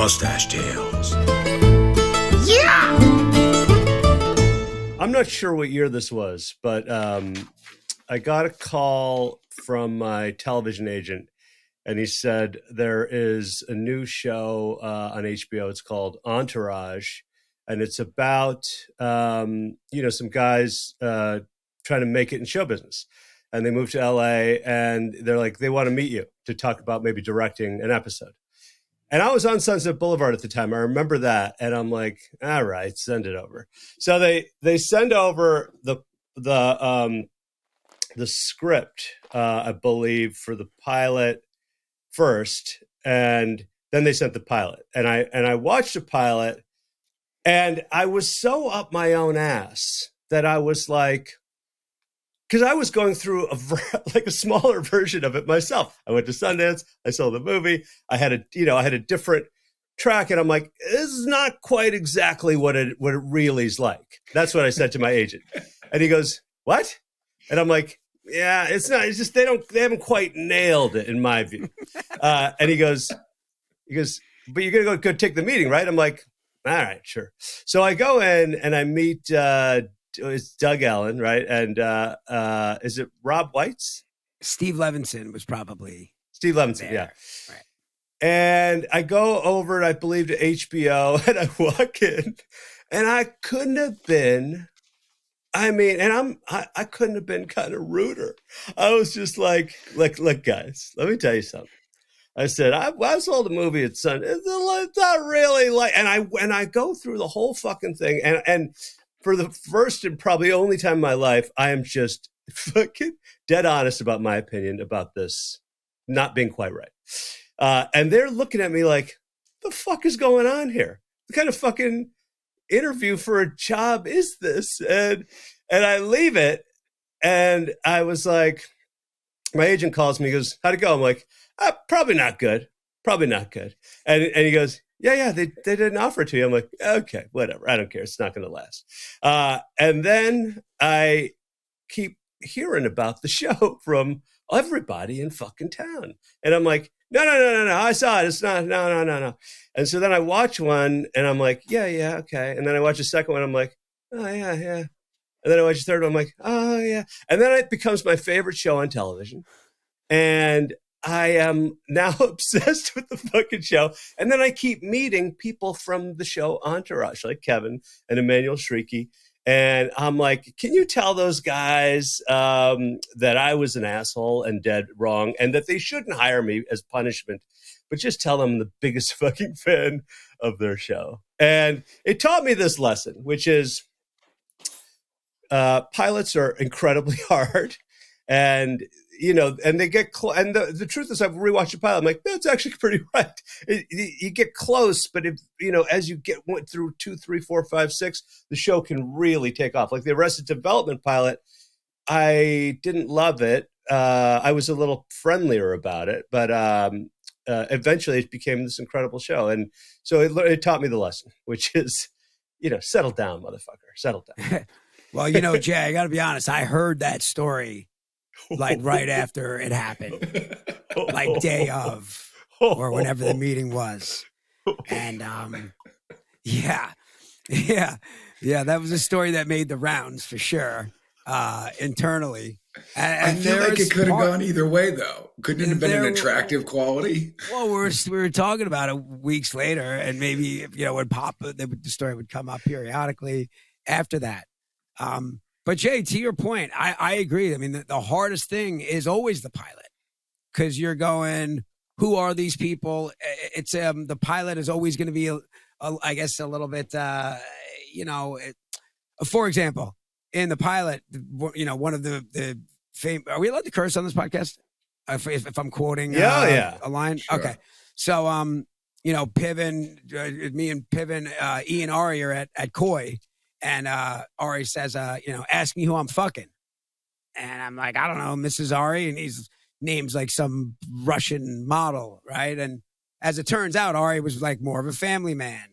Mustache Tales. Yeah! I'm not sure what year this was, but um, I got a call from my television agent, and he said there is a new show uh, on HBO. It's called Entourage, and it's about um, you know some guys uh, trying to make it in show business, and they move to LA, and they're like they want to meet you to talk about maybe directing an episode. And I was on Sunset Boulevard at the time. I remember that, and I'm like, all right, send it over. So they they send over the the um the script, uh, I believe, for the pilot first, and then they sent the pilot. And I and I watched the pilot, and I was so up my own ass that I was like, because I was going through a like a smaller version of it myself. I went to Sundance, I saw the movie, I had a you know I had a different track, and I'm like, this is not quite exactly what it what it really is like. That's what I said to my agent, and he goes, "What?" And I'm like, "Yeah, it's not. It's just they don't they haven't quite nailed it in my view." Uh, and he goes, he goes, "But you're gonna go go take the meeting, right?" I'm like, "All right, sure." So I go in and I meet. Uh, it's Doug Ellin, right? And uh, uh, is it Rob Weiss? Steve Levinson was probably Steve Levinson, there. yeah. Right. And I go over, I believe, to HBO, and I walk in, and I couldn't have been. I mean, and I'm I, I couldn't have been kind of ruder. I was just like, look, look, guys, let me tell you something. I said, I, I saw the movie at Sun. It's, it's not really like, and I and I go through the whole fucking thing, and and for the first and probably only time in my life, I am just fucking dead honest about my opinion about this not being quite right. Uh, and they're looking at me like, the fuck is going on here? What kind of fucking interview for a job is this? And and I leave it, and I was like, my agent calls me, goes, How'd it go? I'm like, ah, probably not good. Probably not good. And and he goes, yeah, yeah, they, they didn't offer it to you. I'm like, okay, whatever. I don't care. It's not going to last. Uh, and then I keep hearing about the show from everybody in fucking town. And I'm like, no, no, no, no, no. I saw it. It's not, no, no, no, no. And so then I watch one and I'm like, yeah, yeah, okay. And then I watch a second one. I'm like, oh, yeah, yeah. And then I watch a third one. I'm like, oh, yeah. And then it becomes my favorite show on television. And I am now obsessed with the fucking show. And then I keep meeting people from the show Entourage, like Kevin and Emmanuelle Chriqui. And I'm like, can you tell those guys um, that I was an asshole and dead wrong and that they shouldn't hire me as punishment, but just tell them I'm the biggest fucking fan of their show. And it taught me this lesson, which is uh, pilots are incredibly hard. And you know, and they get close. And the, the truth is, I've rewatched the pilot. I'm like, that's actually pretty right. It, it, you get close, but if you know, as you get went through two, three, four, five, six, the show can really take off. Like the Arrested Development pilot, I didn't love it. Uh, I was a little friendlier about it, but um, uh, eventually it became this incredible show, and so it, it taught me the lesson, which is, you know, settle down, motherfucker, settle down. well, you know, Jay, I got to be honest. I heard that story like right after it happened, like day of or whenever the meeting was. And um, yeah, yeah, yeah, that was a story that made the rounds for sure uh, internally. And, I feel like it could have gone either way, though. Couldn't it have been an attractive quality? Well, we were we were talking about it weeks later, and maybe you know when pop the, the story would come up periodically after that. Um, but Jay, to your point, I, I agree. I mean, the, the hardest thing is always the pilot because you're going, who are these people? It's um the pilot is always going to be, a, a, I guess, a little bit, uh, you know, it, for example, in the pilot, you know, one of the the fame. Are we allowed to curse on this podcast? If, if, if I'm quoting, yeah, uh, yeah, a line. Sure. Okay, so um, you know, Piven, uh, me and Piven, uh, E and Ari are at at Koi and uh, Ari says, uh, you know, ask me who I'm fucking. And I'm like, I don't know, Mrs. Ari. And he's names like some Russian model, right? And as it turns out, Ari was like more of a family man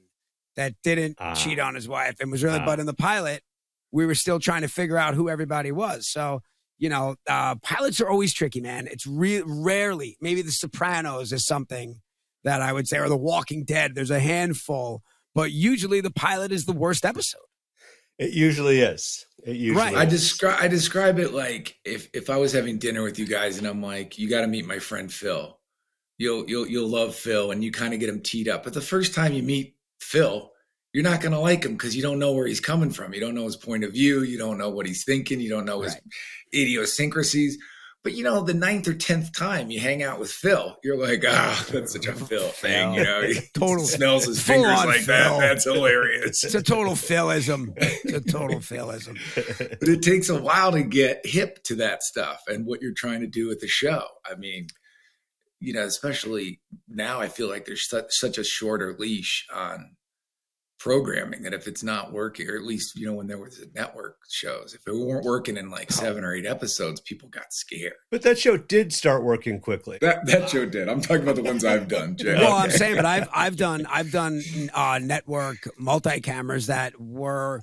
that didn't Ah. cheat on his wife and was really, Ah. but in the pilot, we were still trying to figure out who everybody was. So, you know, uh, pilots are always tricky, man. It's re- rarely, maybe The Sopranos is something that I would say, or The Walking Dead. There's a handful, but usually the pilot is the worst episode. It usually is. It usually Right. I describe I describe it like if if I was having dinner with you guys and I'm like, you got to meet my friend Phil. You'll you'll you'll love Phil, and you kind of get him teed up. But the first time you meet Phil, you're not going to like him because you don't know where he's coming from. You don't know his point of view. You don't know what he's thinking. You don't know his Right. idiosyncrasies. But you know, the ninth or tenth time you hang out with Phil, you're like, ah, that's such a Phil thing. You know, he Total- smells his fingers like Phil. that. That's hilarious. It's a total Philism. It's a total Philism. but it takes a while to get hip to that stuff and what you're trying to do with the show. I mean, you know, especially now, I feel like there's such, such a shorter leash on programming that if it's not working, or at least you know when there was a network shows, if it weren't working in like seven or eight episodes, people got scared. But that show did start working quickly. That that show did. I'm talking about the ones I've done, Jay. Well, I'm saying, but I've I've done I've done uh, network multi cameras that were,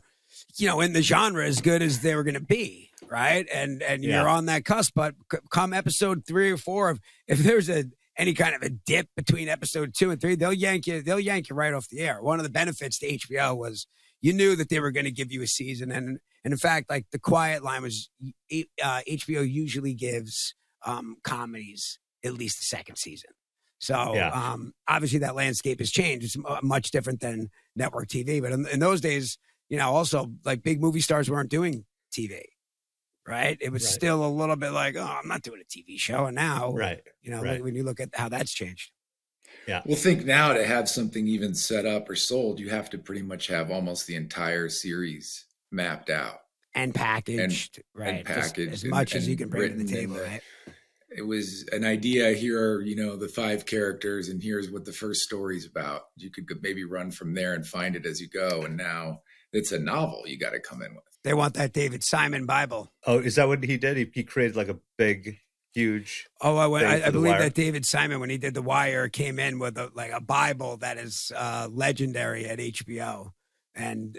you know, in the genre as good as they were going to be, right? And and Yeah. you're on that cusp. But come episode three or four, if if there's a any kind of a dip between episode two and three, they'll yank you. They'll yank you right off the air. One of the benefits to HBO was you knew that they were going to give you a season, and and in fact, like the quiet line was, uh, HBO usually gives um, comedies at least the second season. So Yeah. um, obviously that landscape has changed. It's much different than network TV. But in, in those days, you know, also like big movie stars weren't doing TV, right? It was Right. still a little bit like, oh, I'm not doing a TV show. And now, Right. you know, right. when you look at how that's changed. Yeah. Well, think now to have something even set up or sold, you have to pretty much have almost the entire series mapped out. And packaged, right? Just packaged as and- much as you and can bring to the table, the- right? it was an idea here are you know the five characters and here's what the first story's about you could maybe run from there and find it as you go and now it's a novel you got to come in with They want that David Simon Bible. Oh, is that what he did? He, he created like a big, huge. Oh, I, thing I, I believe that David Simon, when he did The Wire, came in with a, like a Bible that is uh, legendary at HBO. And,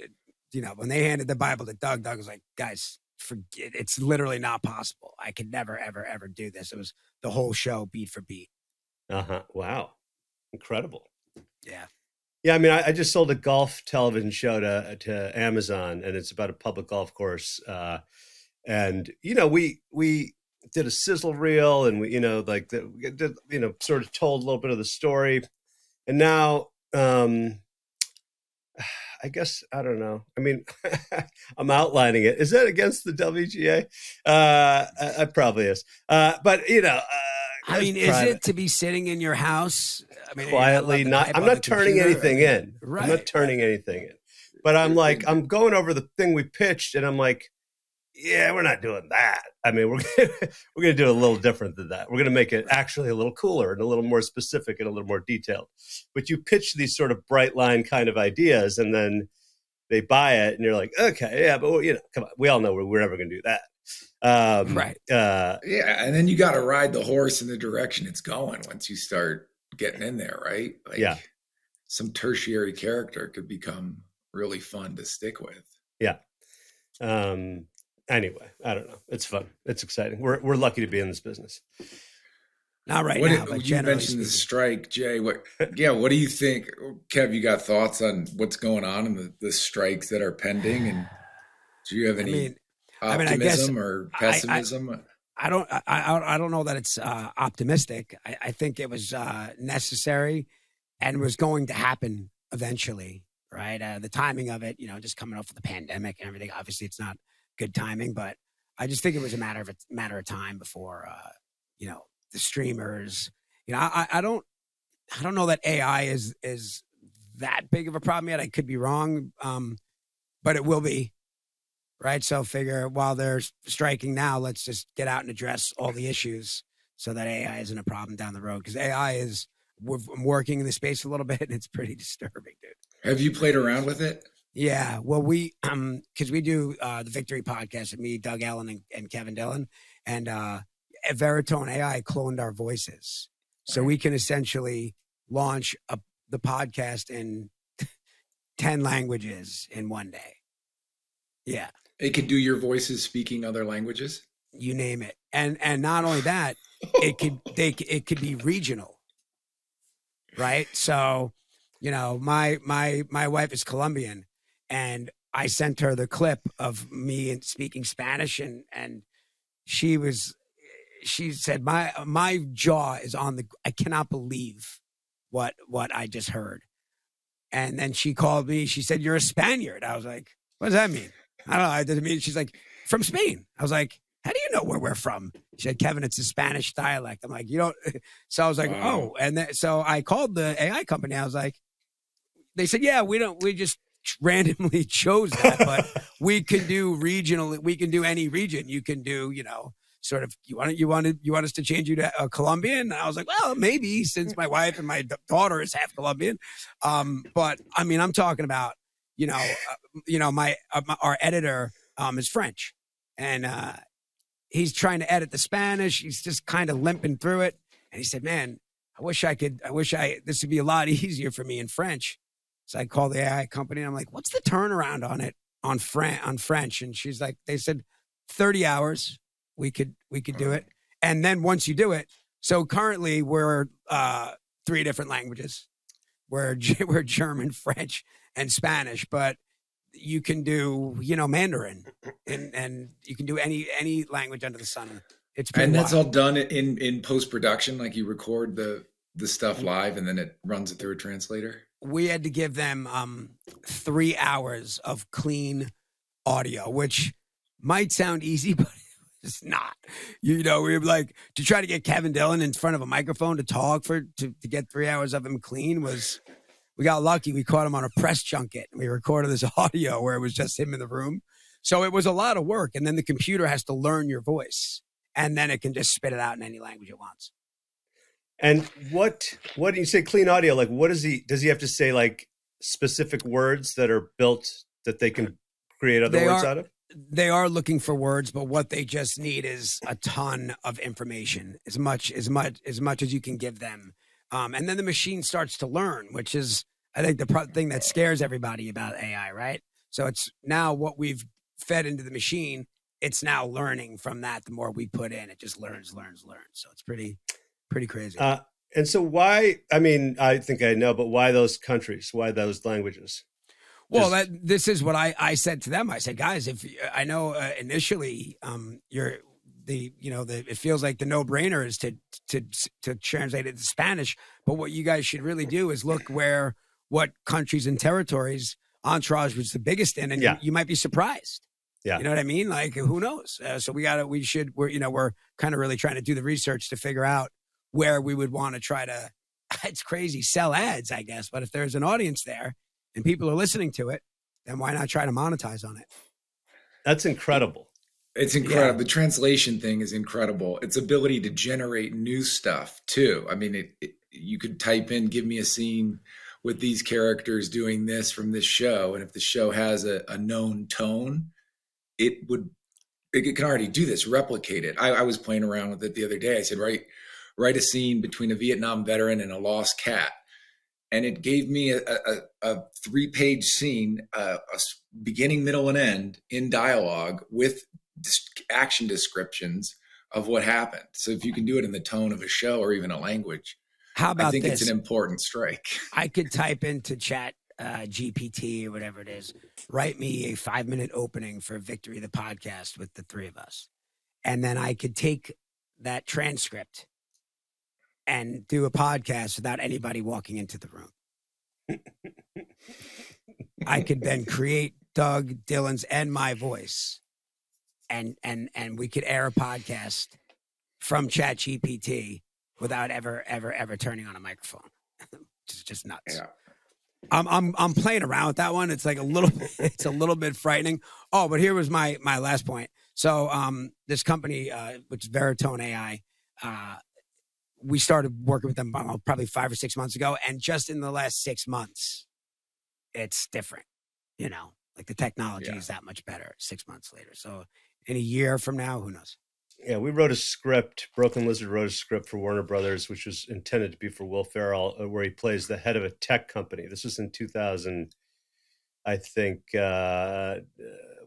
you know, when they handed the Bible to Doug, Doug was like, guys, forget it's literally not possible. I could never, ever, ever do this. It was the whole show beat for beat. Uh huh. Wow. Incredible. Yeah. Yeah, I mean, I, I just sold a golf television show to to Amazon, and it's about a public golf course. Uh, and you know, we we did a sizzle reel, and we you know like the, did, you know sort of told a little bit of the story, and now um, I guess I don't know. I mean, I'm outlining it. Is that against the WGA? Uh, I probably is. Uh, but you know, uh, I mean, is private. it to be sitting in your house? I mean, quietly not i'm not turning computer? anything in. Right. i'm not turning anything in. But i'm like i'm going over the thing we pitched and i'm like yeah we're not doing that. I mean we're gonna, we're going to do it a little different than that. We're going to make it actually a little cooler and a little more specific and a little more detailed. But you pitch these sort of bright line kind of ideas and then they buy it and you're like okay yeah but you know come on. We all know we're, we're never going to do that um, Right. uh, yeah and then you got to ride the horse in the direction it's going once you start getting in there right? Like Yeah. some tertiary character could become really fun to stick with. Yeah. um, anyway i don't know. It's fun. It's exciting. We're, we're lucky to be in this business. Not right what now, did- but you generally mentioned the strike jay. What yeah what do you think kev you got thoughts on what's going on in the, the strikes that are pending? And do you have I any mean, I mean, I guess optimism or I- I- pessimism I don't. I, I I don't know that it's uh, optimistic. I, I think it was uh, necessary and was going to happen eventually. Right. Uh, the timing of it, you know, just coming off of the pandemic and everything. Obviously, it's not good timing, but I just think it was a matter of a matter of time before, uh, you know, the streamers. You know, I, I don't. I don't know that AI is is that big of a problem yet. I could be wrong, um, but it will be right? So figure while they're striking now, let's just get out and address all the issues so that AI isn't a problem down the road. Because AI is, we're, I'm working in the space a little bit and it's pretty disturbing, dude. have you played around with it Yeah, well, we um because we do uh the Victory podcast with me, Doug Ellin, and, and Kevin Dillon, and uh Veritone AI cloned our voices, so we can essentially launch a, the podcast in ten languages in one day. Yeah, it could do your voices speaking other languages you name it, and and not only that, it could they it could be regional. right? So, you know, my my my wife is Colombian, and I sent her the clip of me speaking Spanish, and and she was, she said my my jaw is on the. I cannot believe what what I just heard, and then she called me. She said, "You're a Spaniard." I was like, "What does that mean?" I don't know. I didn't mean. She's like, "From Spain." I was like, "How do you know where we're from?" She said, "Kevin, it's a Spanish dialect." I'm like, "You don't." So I was like, Wow. "Oh," and then, so I called the AI company. I was like, "They said, yeah, we don't. We just randomly chose that, but we can do regional. We can do any region. You can do, you know." Sort of, you want you wanted you want us to change you to a Colombian? And I was like, well, maybe since my wife and my daughter is half Colombian. Um, but I mean, I'm talking about, you know, uh, you know, my, uh, my our editor um, is French, and uh, he's trying to edit the Spanish. He's just kind of limping through it, and he said, "Man, I wish I could. I wish I this would be a lot easier for me in French." So I called the AI company, and I'm like, "What's the turnaround on it on Fran- on French?" And she's like, "They said 30 hours. We could we could do it, and then once you do it, so currently we're uh, three different languages. We're we're German, French, and Spanish, but you can do you know Mandarin, and and you can do any any language under the sun. It's been and that's wild. all done in in post production. Like you record the the stuff live, and then it runs it through a translator. we had to give them um, three hours of clean audio, which might sound easy, but it's not. You know, we were like to try to get Kevin Dillon in front of a microphone to talk for to, to get three hours of him clean was. We got lucky. We caught him on a press junket. We recorded this audio where it was just him in the room. So it was a lot of work. And then the computer has to learn your voice, and then it can just spit it out in any language it wants. And what what do you say clean audio? Like what does he does he have to say like specific words that are built that they can create other They words are- out of? they are looking for words, but what they just need is a ton of information, as much as much as much as you can give them. Um, and then the machine starts to learn, which is I think the pro- thing that scares everybody about AI, right? So it's now what we've fed into the machine. It's now learning from that. The more we put in, it just learns, learns, learns. So it's pretty, pretty crazy. Uh, and so why I mean, I think I know, but why those countries? Why those languages? Well, that, this is what I, I said to them. I said, guys, if I know uh, initially, um, you're the you know the it feels like the no brainer is to to to translate it to Spanish, but what you guys should really do is look where what countries and territories Entourage was the biggest in, and Yeah. you, you might be surprised. Yeah. you know what I mean. Like who knows? Uh, so we got to we should we're you know we're kind of really trying to do the research to figure out where we would want to try to. It's crazy sell ads, I guess, but if there's an audience there and people are listening to it, then why not try to monetize on it? That's incredible. It's incredible. The translation thing is incredible. Its ability to generate new stuff too. I mean, it, it, you could type in "Give me a scene with these characters doing this from this show," and if the show has a, a known tone, it would. It can already do this, replicate it. I, I was playing around with it the other day. I said, "Write, write a scene between a Vietnam veteran and a lost cat," and it gave me a, a, a three-page scene, uh, a beginning, middle, and end in dialogue with action descriptions of what happened. So if you can do it in the tone of a show or even a language, How about I about think this? it's an important strike. I could type into chat uh, GPT or whatever it is, write me a five minute opening for Victory the podcast with the three of us. And then I could take that transcript and do a podcast without anybody walking into the room. I could then create Doug Dillon's, and my voice and and and we could air a podcast from chat GPT without ever ever ever turning on a microphone. just just nuts. Yeah. I'm I'm I'm playing around with that one. It's like a little it's a little bit frightening. Oh, but here was my my last point. So um this company uh which is Veritone AI uh we started working with them I don't know, probably 5 or 6 months ago and just in the last 6 months it's different. You know, like the technology Yeah. is that much better 6 months later. So in a year from now, who knows? Yeah, we wrote a script. Broken Lizard wrote a script for Warner Brothers, which was intended to be for Will Ferrell, uh, where he plays the head of a tech company. This was in 2000, I think. Uh, uh,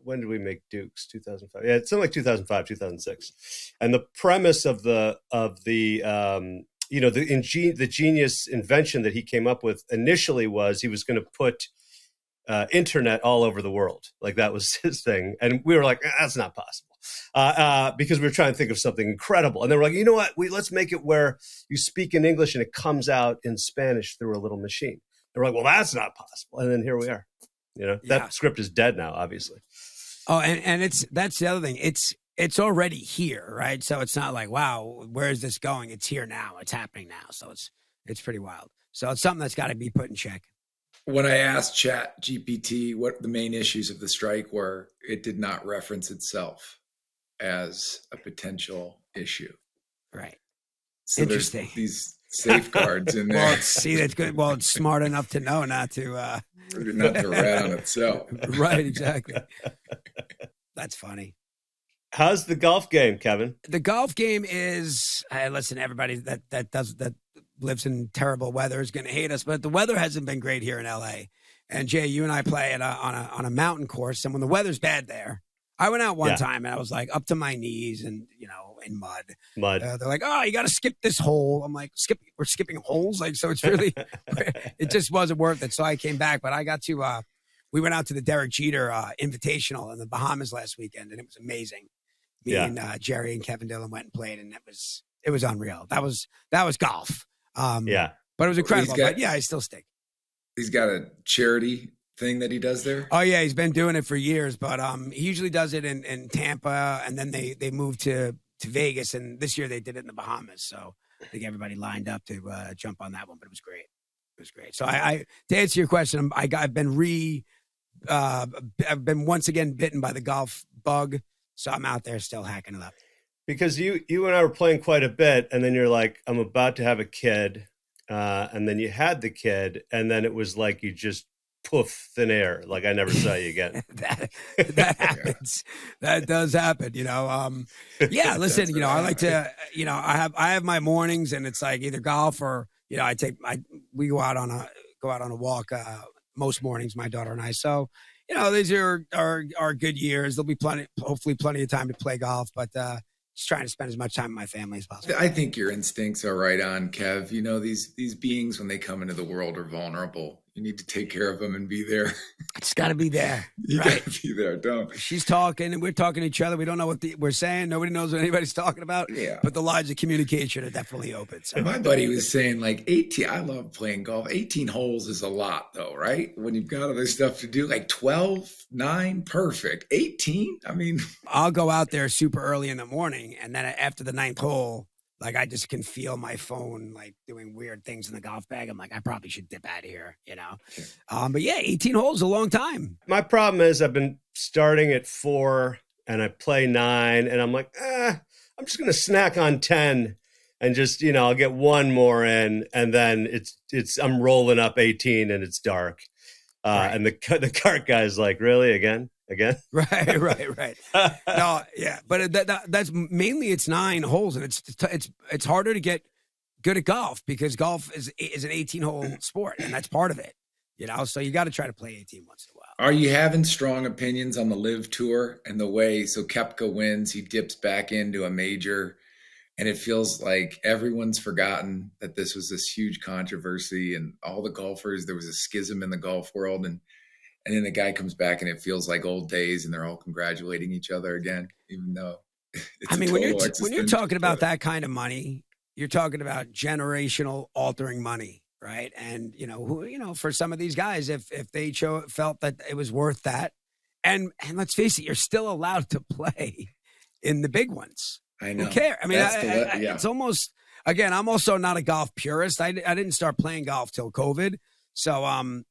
when did we make Dukes? 2005. Yeah, it's something like 2005, 2006. And the premise of the of the um, you know, the ingen- the genius invention that he came up with initially was he was going to put uh, internet all over the world. Like that was his thing, and we were like, "Ah, that's not possible, uh, uh, because we were trying to think of something incredible. And they we're like, you know what? We let's make it where you speak in English and it comes out in Spanish through a little machine. And we're like, well, that's not possible. And then here we are. You know, Yeah. that script is dead now, obviously. Oh, and, and it's that's the other thing. It's it's already here, right? So it's not like, wow, where is this going? It's here now. It's happening now. So it's it's pretty wild. So it's something that's got to be put in check. When I asked Chat GPT what the main issues of the strike were, it did not reference itself as a potential issue. Right. So there's Interesting. these safeguards in there, it's, see, that's good. Well, it's smart enough to know not to. uh not to rat on itself. Right. Exactly. That's funny. How's the golf game, Kevin? the golf game is hey, listen everybody that that does that lives in terrible weather is going to hate us but the weather hasn't been great here in la and jay you and i play at a, on a on a mountain course and when the weather's bad there i went out one Yeah. time and i was like up to my knees and you know in mud Mud. uh, they're like oh you got to skip this hole i'm like skip we're skipping holes like so it's really it just wasn't worth it so i came back but i got to uh we went out to the derek jeter uh invitational in the bahamas last weekend and it was amazing me Yeah. and uh, Jerry and Kevin Dillon went and played, and it was it was unreal. That was that was golf. Um, yeah. but it was incredible. got- but yeah, I still stick. He's got a charity thing that he does there. Oh yeah, he's been doing it for years, but um, he usually does it in, in Tampa, and then they they moved to to Vegas, and this year they did it in the Bahamas. So I think everybody lined up to uh, jump on that one, but it was great. It was great. So I, I to answer your question, I'm- I got, I've been re, uh, I've been once again bitten by the golf bug, so I'm out there still hacking it up. Because you you and I were playing quite a bit, and then you're like, I'm about to have a kid, uh, and then you had the kid, and then it was like you just poof thin air, like I never saw you again. that that happens. That does happen. You know. Um, yeah. Listen. You know, I like to. You know, I have I have my mornings, and it's like either golf or you know, I take I we go out on a go out on a walk uh, most mornings, my daughter and I. So you know, these are are are good years. There'll be plenty, hopefully, plenty of time to play golf, but uh, just trying to spend as much time with my family as possible. I think your instincts are right on, Kev. You know these these beings when they come into the world are vulnerable. You need to take care of them and be there. It's got to be there. You Right. gotta be there. Don't. She's talking, and we're talking to each other. We don't know what the, we're saying. Nobody knows what anybody's talking about. Yeah. But the lines of communication are definitely open. So My buddy was saying like 18. I love playing golf. 18 holes is a lot though, right? When you've got other stuff to do, like 12, 9, perfect. 18? I mean, I'll go out there super early in the morning, and then after the ninth hole, like I just can feel my phone like doing weird things in the golf bag. I'm like, I probably should dip out of here, you know. Sure. Um, but yeah, 18 holes a long time. My problem is I've been starting at four, and I play nine, and I'm like, eh, I'm just gonna snack on ten. And just you know, I'll get one more in, and then it's it's I'm rolling up 18, and it's dark, uh, Right. and the the cart guy's like, really again, again? Right, right, right. no, yeah, but that, that that's mainly it's nine holes, and it's it's it's harder to get good at golf because golf is is an 18 hole sport, and that's part of it. You know, so you got to try to play 18 once in a while. are you having strong opinions on the LIV tour and the way so Koepka wins, he dips back into a major and it feels like everyone's forgotten that this was this huge controversy and all the golfers there was a schism in the golf world and and then the guy comes back and it feels like old days and they're all congratulating each other again even though it's I a mean, when you're when you're talking about that kind of money, you're talking about generational altering money, right? And you know, who you know, for some of these guys, if if they cho- felt that it was worth that, and and let's face it, you're still allowed to play in the big ones. I know Who care? I mean, I, the I- yeah. it's almost again. I'm also not a golf purist. I, I didn't start playing golf till COVID, so um,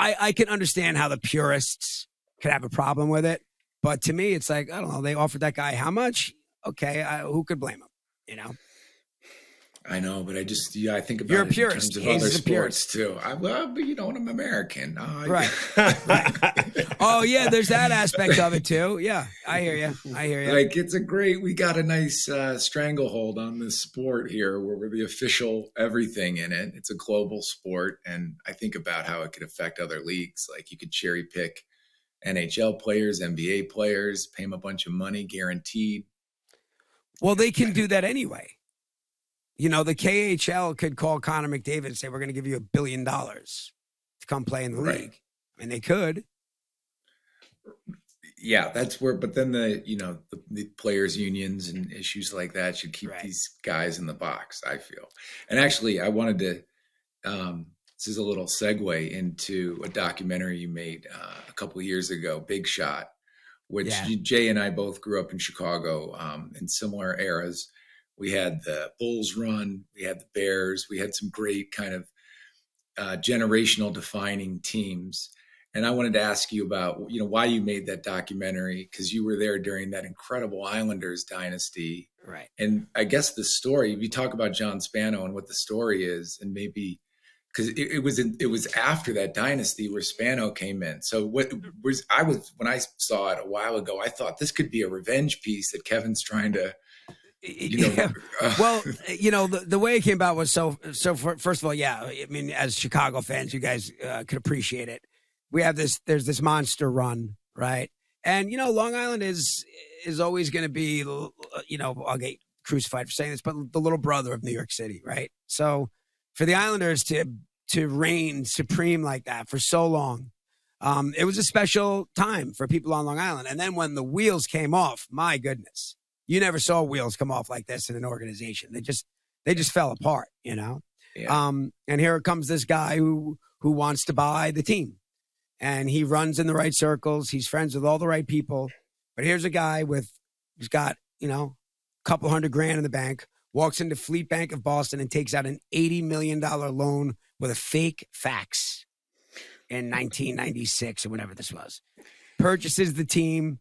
I I can understand how the purists could have a problem with it. But to me, it's like I don't know. They offered that guy how much? Okay, I, who could blame him? You know, I know, but I just yeah, I think about You're a purist. in terms of Hayes other sports too. I, well, but you know, I'm American, I- Right. oh yeah, there's that aspect of it too. Yeah, I hear you. I hear you. like it's a great. We got a nice uh, stranglehold on this sport here, where we're the official everything in it. It's a global sport, and I think about how it could affect other leagues. Like you could cherry pick NHL players, NBA players, pay them a bunch of money, guaranteed. Well, they can do that anyway. You know, the KHL could call Connor McDavid and say, "We're going to give you a billion dollars to come play in the Right. league," mean, they could. yeah, that's where. But then the you know the, the players' unions and issues like that should keep Right. these guys in the box. I feel. And actually, I wanted to. Um, this is a little segue into a documentary you made uh, a couple years ago, Big Shot, which Yeah. Jay and I both grew up in Chicago um, in similar eras. We had the Bulls run, we had the Bears, we had some great kind of uh, generational defining teams. And I wanted to ask you about, you know, why you made that documentary because you were there during that incredible Islanders dynasty. Right. And I guess the story, if you talk about John Spano and what the story is, and maybe because it, it was in, it was after that dynasty where Spano came in. So what was I was when I saw it a while ago, I thought this could be a revenge piece that Kevin's trying to, you know, Yeah. uh, well, you know, the, the way it came about was so. So for, first of all, yeah, I mean, as Chicago fans, you guys uh, could appreciate it. We have this. There's this monster run, right? And you know, Long Island is is always going to be, you know, I'll get crucified for saying this, but the little brother of New York City, right? So for the Islanders to to reign supreme like that for so long, um, it was a special time for people on Long Island. And then when the wheels came off, my goodness, you never saw wheels come off like this in an organization. They just they just fell apart, you know. yeah. Um, and here comes this guy who who wants to buy the team, and he runs in the right circles. He's friends with all the right people. But here's a guy with who's got you know a couple hundred grand in the bank. Walks into Fleet Bank of Boston and takes out an eighty million dollar loan with a fake fax in 1996 or whenever this was. Purchases the team,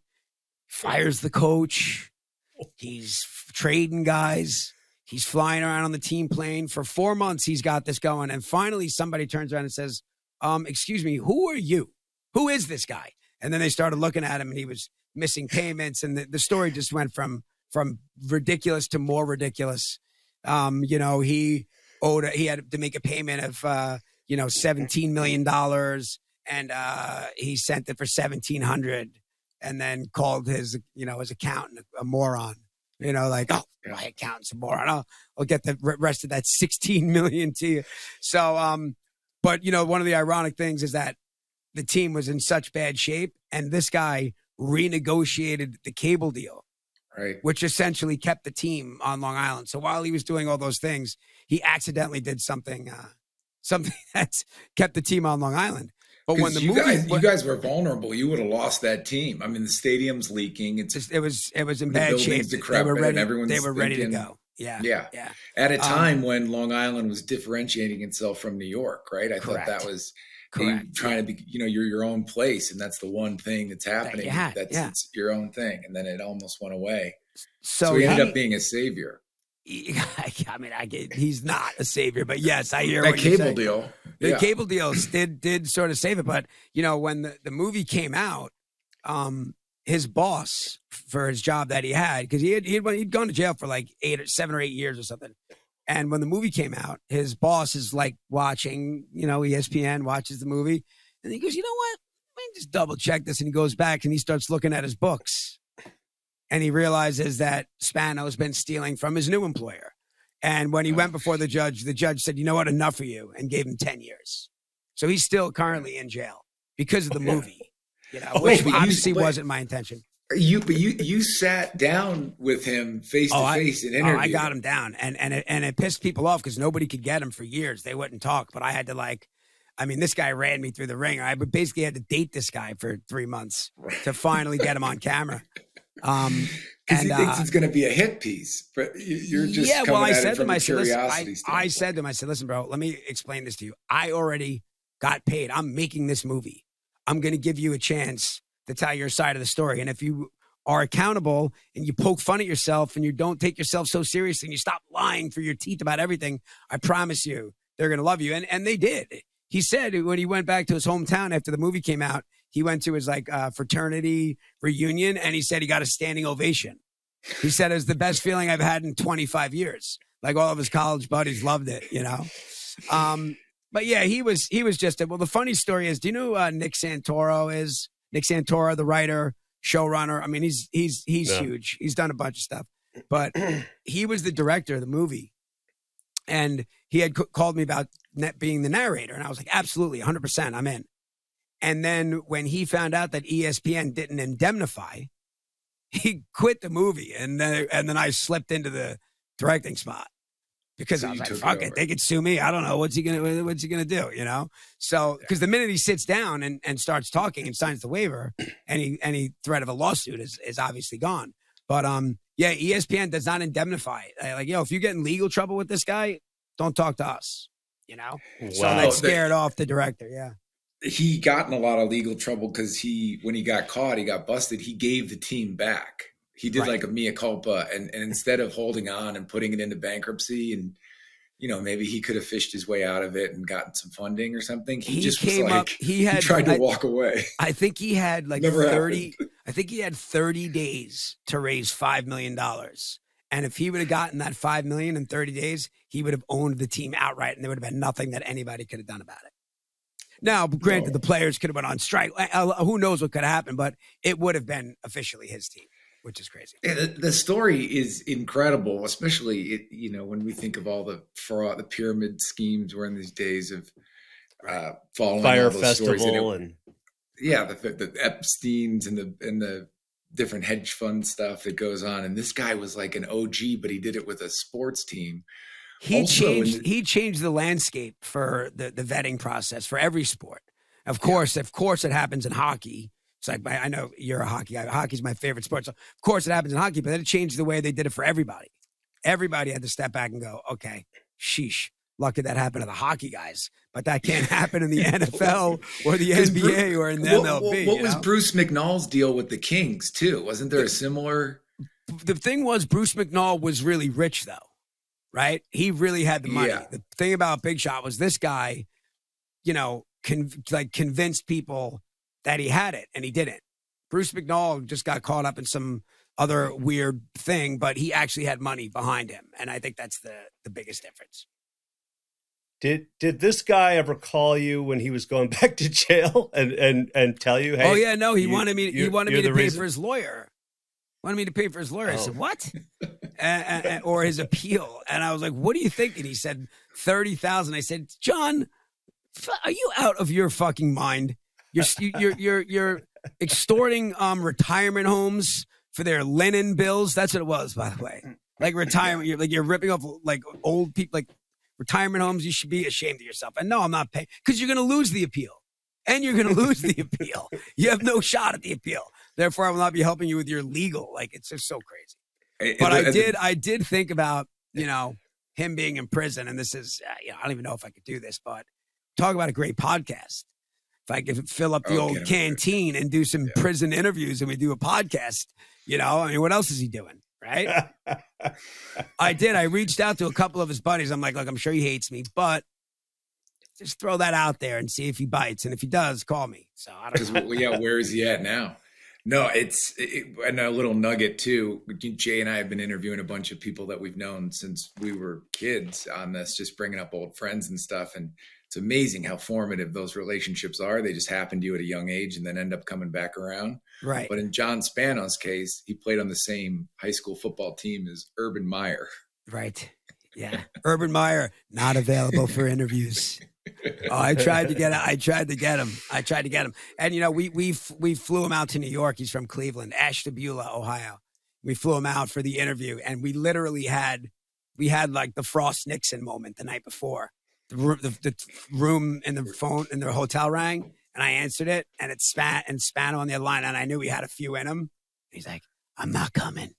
fires the coach. He's trading guys. He's flying around on the team plane for four months. He's got this going, and finally, somebody turns around and says, "Um, excuse me, who are you? Who is this guy?" And then they started looking at him, and he was missing payments, and the, the story just went from from ridiculous to more ridiculous. Um, you know, he owed he had to make a payment of uh, you know seventeen million dollars, and uh, he sent it for seventeen hundred, and then called his you know his accountant a moron. You know, like oh my accountant's a moron. I'll, I'll get the rest of that sixteen million to you. So, um, but you know, one of the ironic things is that the team was in such bad shape, and this guy renegotiated the cable deal right. which essentially kept the team on Long Island. So while he was doing all those things, he accidentally did something, uh, something that's kept the team on Long Island. But when the you movie, guys, you guys were vulnerable. You would have lost that team. I mean, the stadium's leaking. It's it was it was in bad shape. They decrepit were and ready. everyone's They were ready to go. Yeah, yeah. yeah. At a Um, time when Long Island was differentiating itself from New York, right? I Correct. thought that was Correct. trying to be, you know, you're your own place, and that's the one thing that's happening. had, that's yeah. it's your own thing, and then it almost went away. So, So, he ended up being a savior. I mean, I get, he's not a savior, but yes, I hear That what you're cable deal, the yeah. cable deals did did sort of save it but you know when the, the movie came out um his boss for his job that he had because he had he'd, he'd gone to jail for like eight or seven or eight years or something. And when the movie came out his boss is like watching you know espn watches the movie and he goes you know what? Let me just double check this and he goes back and he starts looking at his books and he realizes that spano's been stealing from his new employer and when he Oh, went before the judge, the judge said, "You know what? Enough of you," and gave him ten years. So he's still currently in jail because of the movie. You know, Oh, which you- obviously wait. wasn't my intention. You, but you, you sat down with him face oh, to Oh, I- face and Oh. I got him down, and and it, and it pissed people off because nobody could get him for years. They wouldn't talk, but I had to like. I mean, this guy ran me through the ring. I basically had to date this guy for three months to finally get him on camera. Um, because he thinks uh, it's going to be a hit piece, but you- you're just yeah. Well, I said to him, I said, listen, I, I said to him, I said, listen, bro, let me explain this to you. I already got paid. I'm making this movie. I'm going to give you a chance to tell your side of the story. And if you are accountable and you poke fun at yourself and you don't take yourself so seriously and you stop lying through your teeth about everything, I promise you, they're going to love you. And and they did. He said when he went back to his hometown after the movie came out, he went to his like uh, fraternity reunion and he said he got a standing ovation. He said it was the best feeling I've had in 25 years. Like all of his college buddies loved it, you know. Um, but yeah, he was he was just a, well. The funny story is, do you know who uh, Nick Santora is? Nick Santora, the writer, showrunner. I mean, he's he's he's Yeah. huge. He's done a bunch of stuff, but he was the director of the movie. and he had c- called me about net being the narrator, and I was like, absolutely, 100, percent I'm in. And then when he found out that ESPN didn't indemnify, he quit the movie, and then and then I slipped into the directing spot because So I was like, took it "Fuck it, they could sue me. I don't know what's he gonna what's he gonna do, you know." So because the minute he sits down and, and starts talking and signs the waiver, any any threat of a lawsuit is is obviously gone. But um, yeah, ESPN does not indemnify. Like, yo, if you get in legal trouble with this guy, don't talk to us. You know, so Wow. that they- scared off the director. Yeah, he got in a lot of legal trouble because he when he got caught he got busted he gave the team back he did Right. like a mea culpa and, and instead of holding on and putting it into bankruptcy and you know maybe he could have fished his way out of it and gotten some funding or something he, he, just was up. like He had he tried to I, walk away I think he had like Never thirty. happened. I think he had thirty days to raise five million dollars. And if he would have gotten that five million in 30 days, he would have owned the team outright, and there would have been nothing that anybody could have done about it. Now, granted, No. the players could have been on strike. Uh, uh, Who knows what could have happened? But it would have been officially his team, which is crazy. The, the story is incredible, especially it, you know when we think of all the fraud, the pyramid schemes we're in these days of uh, following Fyre all those stories. And it- festival and yeah, the, the Epstein's and the and the different hedge fund stuff that goes on. And this guy was like an OG, but he did it with a sports team. He Also, changed. the- he changed the landscape for the the vetting process for every sport. Of course, of course, it happens in hockey. It's like my, I know you're a hockey guy. Hockey's my favorite sport, so of course it happens in hockey. But then it changed the way they did it for everybody. Everybody had to step back and go, okay, sheesh. Lucky that happened to the hockey guys, but that can't happen in the NFL or the NBA or in the what, MLB. what- what was know? Bruce McNall's deal with the Kings too? Wasn't there a similar? the thing was Bruce McNall was really rich though, right? He really had the money. Yeah. The thing about Big Shot was this guy, you know, con- like convinced people that he had it and he didn't. Bruce McNall just got caught up in some other weird thing, but he actually had money behind him, and I think that's the the biggest difference. Did did this guy ever call you when he was going back to jail and and and tell you, "Hey, oh yeah, no, he you- wanted me. He you're- wanted me to pay reason- for his lawyer. Wanted me to pay for his lawyer. I Oh. said what? and, and- or his appeal, and I was like, "What are you thinking?" He said thirty thousand. I said, "John, are you out of your fucking mind? You're you're you're you're extorting um retirement homes for their linen bills. That's what it was, by the way. Like retirement, you're like you're ripping off like old people, like retirement homes. You should be ashamed of yourself. And no, I'm not paying because you're going to lose the appeal, and you're going to lose the appeal. You have no shot at the appeal. Therefore, I will not be helping you with your legal. Like it's just so crazy. But I did, I did think about you know him being in prison, and this is uh, you know I don't even know if I could do this, but talk about a great podcast. If I could fill up the Oh, old canteen and do some Yeah. prison interviews, and we do a podcast, you know, I mean, what else is he doing, right? I did. I reached out to a couple of his buddies. I'm like, look, I'm sure he hates me, but just throw that out there and see if he bites. And if he does, call me. So I don't know. yeah, where is he at now? No, it's it, and a little nugget too. Jay and I have been interviewing a bunch of people that we've known since we were kids on this, just bringing up old friends and stuff. And it's amazing how formative those relationships are. They just happen to you at a young age and then end up coming back around. right. But in John Spano's case, he played on the same high school football team as Urban Meyer. Right. Yeah. Urban Meyer, not available for interviews. Oh, I tried to get I tried to get him. I tried to get him. And you know, we we we flew him out to New York. He's from Cleveland, Ashtabula, Ohio. We flew him out for the interview and we literally had we had like the Frost Nixon moment the night before. The room, the, the room in the phone in the hotel rang and I answered it and it spat and Spano on the line and I knew he had a few in him. He's like, I'm not coming.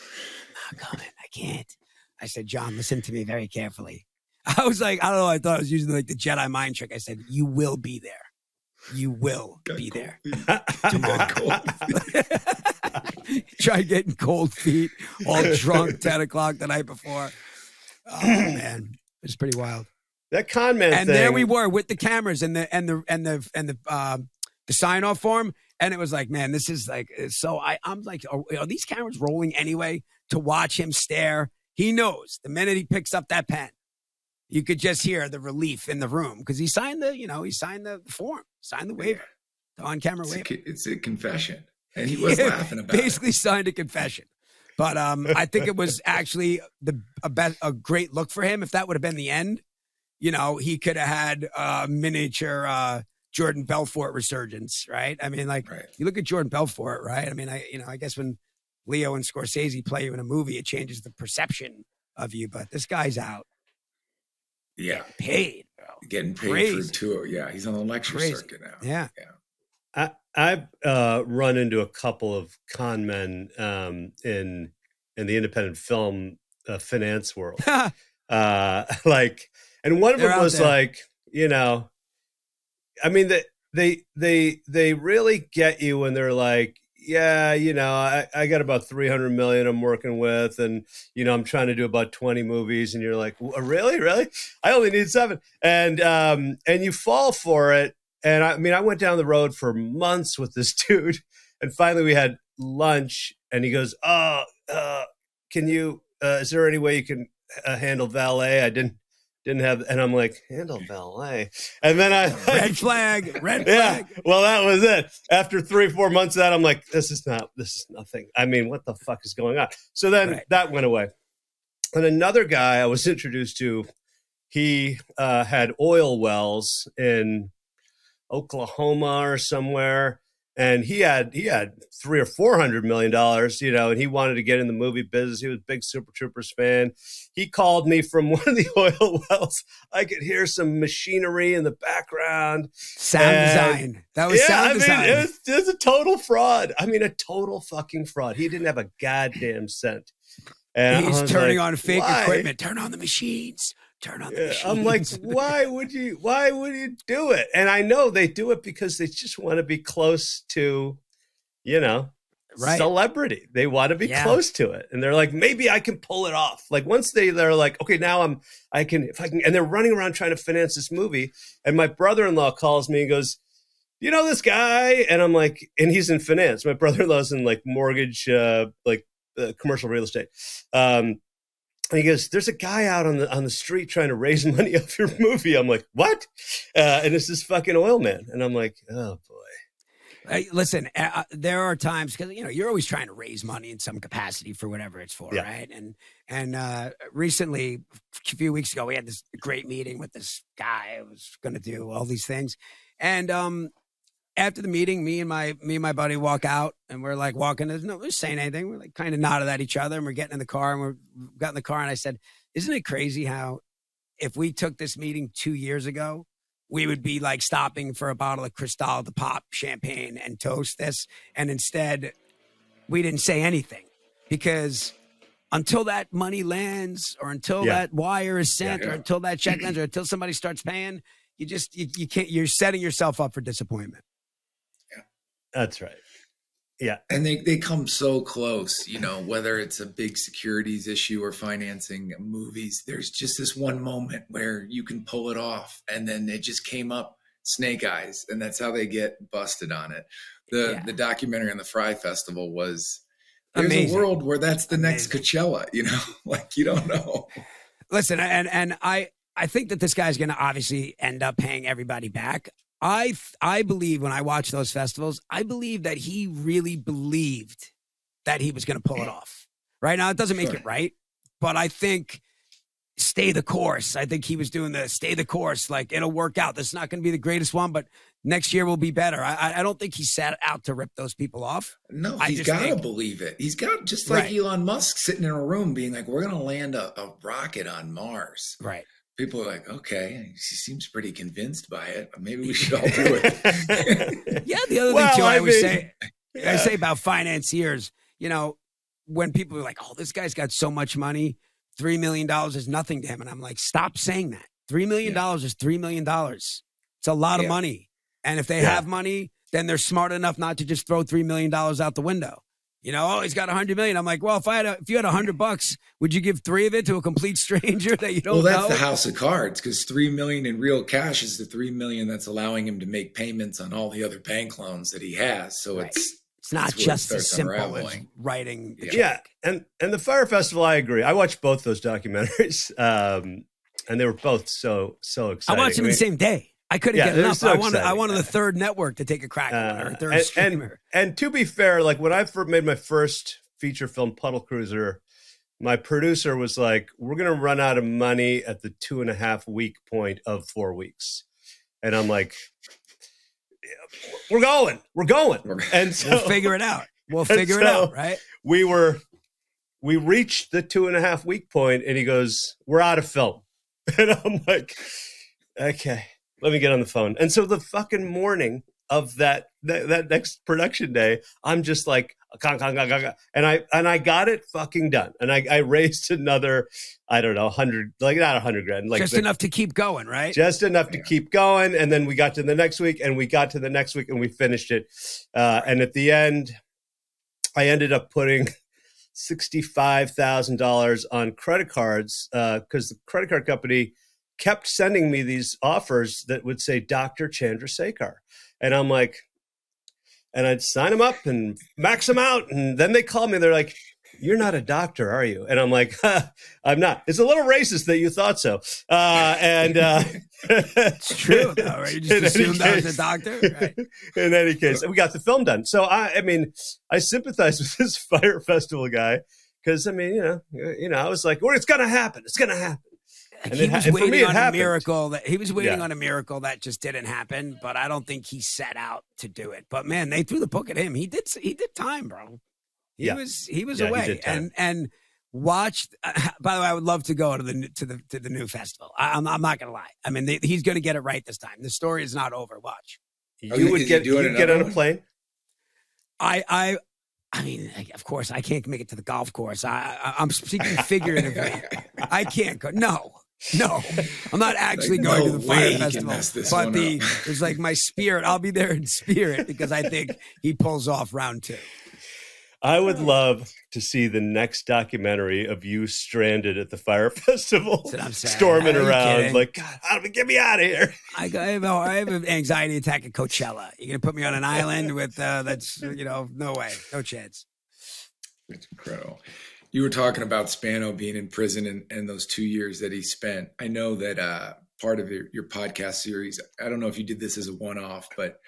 I'm not coming. I can't. I said, John, listen to me very carefully. I was like, I don't know. I thought I was using like the Jedi mind trick. I said, You will be there. You will be there. Tried getting cold feet, all drunk, 10 o'clock the night before. Oh, man. It was pretty wild. that con man And thing. there we were with the cameras and the, and the, and the, and the, um, the sign off form. And it was like, man, this is like, so I, I'm like, are, are these cameras rolling anyway to watch him stare? He knows the minute he picks up that pen, you could just hear the relief in the room because he signed the, you know, he signed the form, signed the waiver, the on camera It's a, waiver. it's a confession. And he was laughing about it. Basically signed a confession. But um, I think it was actually the a, be- a great look for him. If that would have been the end, you know, he could have had a miniature uh, Jordan Belfort resurgence, right? I mean, like Right. you look at Jordan Belfort, right? I mean, I you know, I guess when Leo and Scorsese play you in a movie, it changes the perception of you. But this guy's out Yeah. paid, bro. Getting paid Crazy. for tour. Yeah. He's on the lecture Crazy. circuit now. Yeah. I, I've uh, run into a couple of con men um, in in the independent film uh, finance world. uh, like, and one of They're them was there. like, you know, I mean, they they they they really get you when they're like, yeah, you know, I, I got about three hundred million I'm working with, and you know, I'm trying to do about twenty movies, and you're like, really, really? I only need seven, and um, and you fall for it. And I mean, I went down the road for months with this dude, and finally we had lunch, and he goes, "Oh, uh, can you? Uh, is there any way you can uh, handle valet? I didn't didn't have." And I'm like, "Handle valet?" And then I red flag, red flag yeah. Well, that was it. After three, four months of that, I'm like, this is not, this is nothing. I mean, what the fuck is going on? So then Right. that went away. And another guy I was introduced to, he uh, had oil wells in Oklahoma or somewhere. And he had he had three or four hundred million dollars, you know, and he wanted to get in the movie business. He was a big Super Troopers fan. He called me from one of the oil wells. I could hear some machinery in the background. Sound And- design. That was sound I mean, design. it was, it was a total fraud. I mean, a total fucking fraud. He didn't have a goddamn cent. And He's turning like, on fake why? equipment. Turn on the machines. Turn on the Yeah. I'm like, why would you? Why would you do it? And I know they do it because they just want to be close to, you know, Right. celebrity. They want to be Yeah. close to it, and they're like, maybe I can pull it off. Like once they they're like, okay, now I'm I can if I can, and they're running around trying to finance this movie. And my brother-in-law calls me and goes, you know this guy? And I'm like, and he's in finance. My brother-in-law's in like mortgage, uh, like uh, commercial real estate. Um, and he goes, "There's a guy out on the on the street trying to raise money off your movie." I'm like, "What?" Uh, and it's this fucking oil man, and I'm like, "Oh boy." Hey, listen, uh, there are times because you know you're always trying to raise money in some capacity for whatever it's for, Yeah. right? And and uh, recently, a few weeks ago, we had this great meeting with this guy who was going to do all these things, and um, after the meeting, me and my me and my buddy walk out, and we're like walking. There's no we're saying anything. We're like kind of nodded at each other, and we're getting in the car, and we're got in the car, and I said, "Isn't it crazy how if we took this meeting two years ago?" we would be like stopping for a bottle of Cristal to pop champagne and toast this. And instead, we didn't say anything because until that money lands or until Yeah. that wire is sent Yeah. or until that check lands or until somebody starts paying, you just, you, you can't, you're setting yourself up for disappointment. That's right. Yeah, and they, they come so close you know whether it's a big securities issue or financing movies there's just this one moment where you can pull it off and then it just came up snake eyes and that's how they get busted on it the Yeah. the documentary on the Fyre festival was there's Amazing. a world where that's the next Amazing. coachella you know like you don't know Listen, and and I I think that this guy's going to obviously end up paying everybody back. I I believe when I watch those festivals, I believe that he really believed that he was going to pull it off. Right now, it doesn't make Sure. it right, but I think stay the course. I think he was doing the stay the course. Like it'll work out. This is not going to be the greatest one, but next year will be better. I I- don't think he set out to rip those people off. No, he's got to believe it. He's got just like Right. Elon Musk sitting in a room being like, "We're going to land a, a rocket on Mars." Right. People are like, "Okay, she seems pretty convinced by it. Maybe we should all do it." Yeah. The other Well, thing too, I, I always mean, say. I Yeah. say about financiers, you know, when people are like, oh, this guy's got so much money, $3 million is nothing to him. And I'm like, stop saying that. $3 million is $3 million. It's a lot of money. And if they Yeah. have money, then they're smart enough not to just throw $3 million out the window. You know, oh, he's got a hundred million. I'm like, well, if I had a, if you had a hundred bucks, would you give three of it to a complete stranger that you don't well, that's know? the house of cards because three million in real cash is the three million that's allowing him to make payments on all the other bank loans that he has. So Right. it's it's not that's it just as starts simple as writing. the Yeah. check. yeah, and and the Fyre Festival, I agree. I watched both those documentaries, um, and they were both so so exciting. I watched them the mean, same day. I couldn't Yeah, get enough. so I wanted I exciting. wanted the third network to take a crack at it, or Uh, third and, and streamer. and to be fair, like when I fir- made my first feature film Puddle Cruiser, my producer was like, "We're gonna run out of money at the two and a half week point of four weeks," and I'm like, "We're going, we're going," and so We'll figure it out. We'll figure it out, right? we were we reached the two and a half week point and he goes we're out of film and i'm like okay let me get on the phone. And so the fucking morning of that that, that next production day i'm just like "Gah, gah, gah, gah, gah," and i and i got it fucking done. And i i raised another i don't know 100 like not a 100 grand like Just the- enough to keep going, right? just enough to keep going. And then we got to the next week and we got to the next week and we finished it. Uh, and at the end i ended up putting $65000 on credit cards because the credit card company kept sending me these offers that would say dr chandrasekhar and i'm like and i'd sign them up and max them out and then they call me they're like you're not a doctor, are you? And I'm like, I'm not. It's a little racist that you thought so. Uh, and uh, It's true, though, right? You just assumed I was a doctor, right? in any case, we got the film done. So I, I mean, I sympathize with this Fyre festival guy because I mean, you know, you know, I was like, well, it's gonna happen. It's gonna happen. And he it ha- was and for waiting me, on happened. a miracle that he was waiting Yeah. on a miracle that just didn't happen. But I don't think he set out to do it. But man, they threw the book at him. He did. He did time, bro. He Yeah. was. He was Yeah, away. did time. and and watched. by the way, I would love to go to the new- to the to the new festival. I, I'm I'm not gonna lie. I mean, they, he's gonna get it right this time. The story is not over. Watch. Oh, You would get you'd get another on a plane. I I. I mean, of course, I can't make it to the golf course. I, I I'm speaking figuratively. I can't go. No, no, I'm not actually Like, going no to the Fyre festival. this but the up. it's like my spirit. I'll be there in spirit because I think he pulls off round two. I would love to see the next documentary of you stranded at the Fyre festival, I'm storming around kidding? like, God, how do we get me out of here? I, got- I have, a- I have an anxiety attack at Coachella. You're gonna put me on an island with uh, that's you know no way, no chance. It's incredible. You were talking about Spano being in prison and, and those two years that he spent. I know that uh, part of your, your podcast series, I don't know if you did this as a one off, but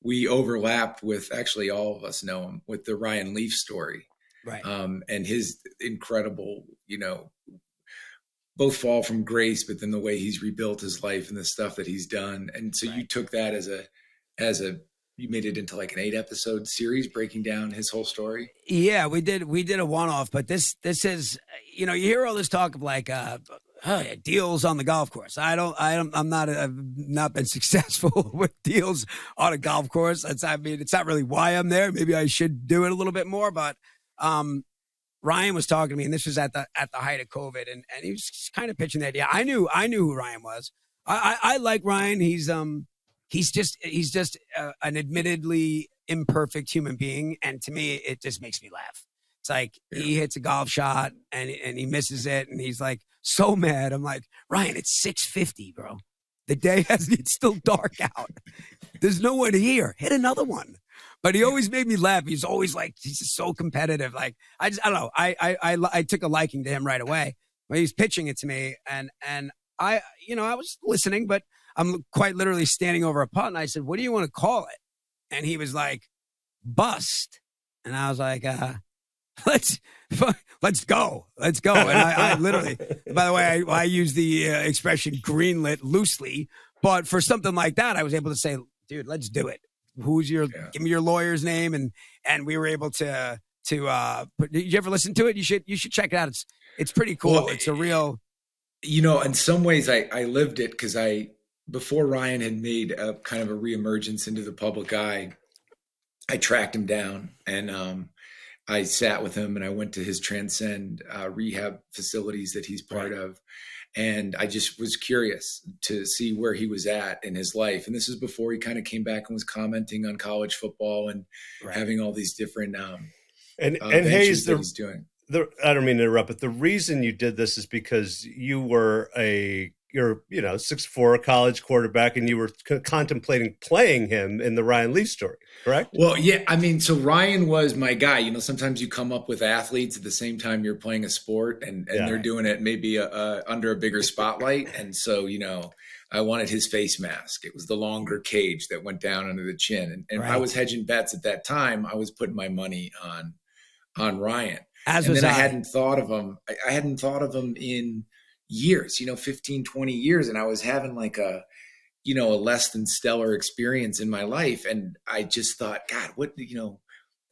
we overlapped with actually all of us know him with the Ryan Leaf story Right. um, and his incredible, you know, both fall from grace, but then the way he's rebuilt his life and the stuff that he's done. And so you took that as a, as a, you made it into like an eight episode series breaking down his whole story. Yeah, we did. We did a one-off, but this this is you know you hear all this talk of like uh, oh, yeah, deals on the golf course. I don't. I don't. I'm not. I've not been successful with deals on a golf course. That's. I mean, it's not really why I'm there. Maybe I should do it a little bit more. But um, Ryan was talking to me, and this was at the at the height of COVID, and and he was kind of pitching the idea. I knew. I knew who Ryan was. I I, I like Ryan. He's um. He's just he's just uh, an admittedly imperfect human being, and to me, it just makes me laugh. It's like he hits a golf shot and and he misses it, and he's like so mad. I'm like, Ryan, it's six fifty, bro. The day has it's still dark out. There's no one here. Hit another one. But he always made me laugh. He's always like he's just so competitive. Like I just I don't know. I I I, I took a liking to him right away when he was pitching it to me, and and I you know I was listening, but I'm quite literally standing over a putt, and I said, "What do you want to call it?" And he was like, "Bust," and I was like, uh, "Let's let's go, let's go." And I, I literally, by the way, I, I use the uh, expression "greenlit" loosely, but for something like that, I was able to say, "Dude, let's do it." Who's your? Yeah. Give me your lawyer's name, and and we were able to to. uh put, Did you ever listen to it? You should you should check it out. It's it's pretty cool. Well, it's a real. you know, in some ways, I I lived it because I before Ryan had made a kind of a reemergence into the public eye, I tracked him down and um, I sat with him and I went to his Transcend uh, rehab facilities that he's part of, and I just was curious to see where he was at in his life. And this is before he kind of came back and was commenting on college football and Right. having all these different um, And uh, and Hayes, that the, he's doing. the I don't mean to interrupt, but the reason you did this is because you were a you're you know six four college quarterback, and you were c- contemplating playing him in the Ryan Leaf story, correct? Well, yeah, I mean, so Ryan was my guy. You know, sometimes you come up with athletes at the same time you're playing a sport, and and Yeah. they're doing it maybe uh uh under a bigger spotlight. And so, you know, I wanted his face mask. It was the longer cage that went down under the chin. And, and if I was hedging bets at that time, I was putting my money on on Ryan. As and was then I I. hadn't thought of him. I, I hadn't thought of him in years, you know, 15, 20 years. And I was having like a, you know, a less than stellar experience in my life. And I just thought, God, what, you know,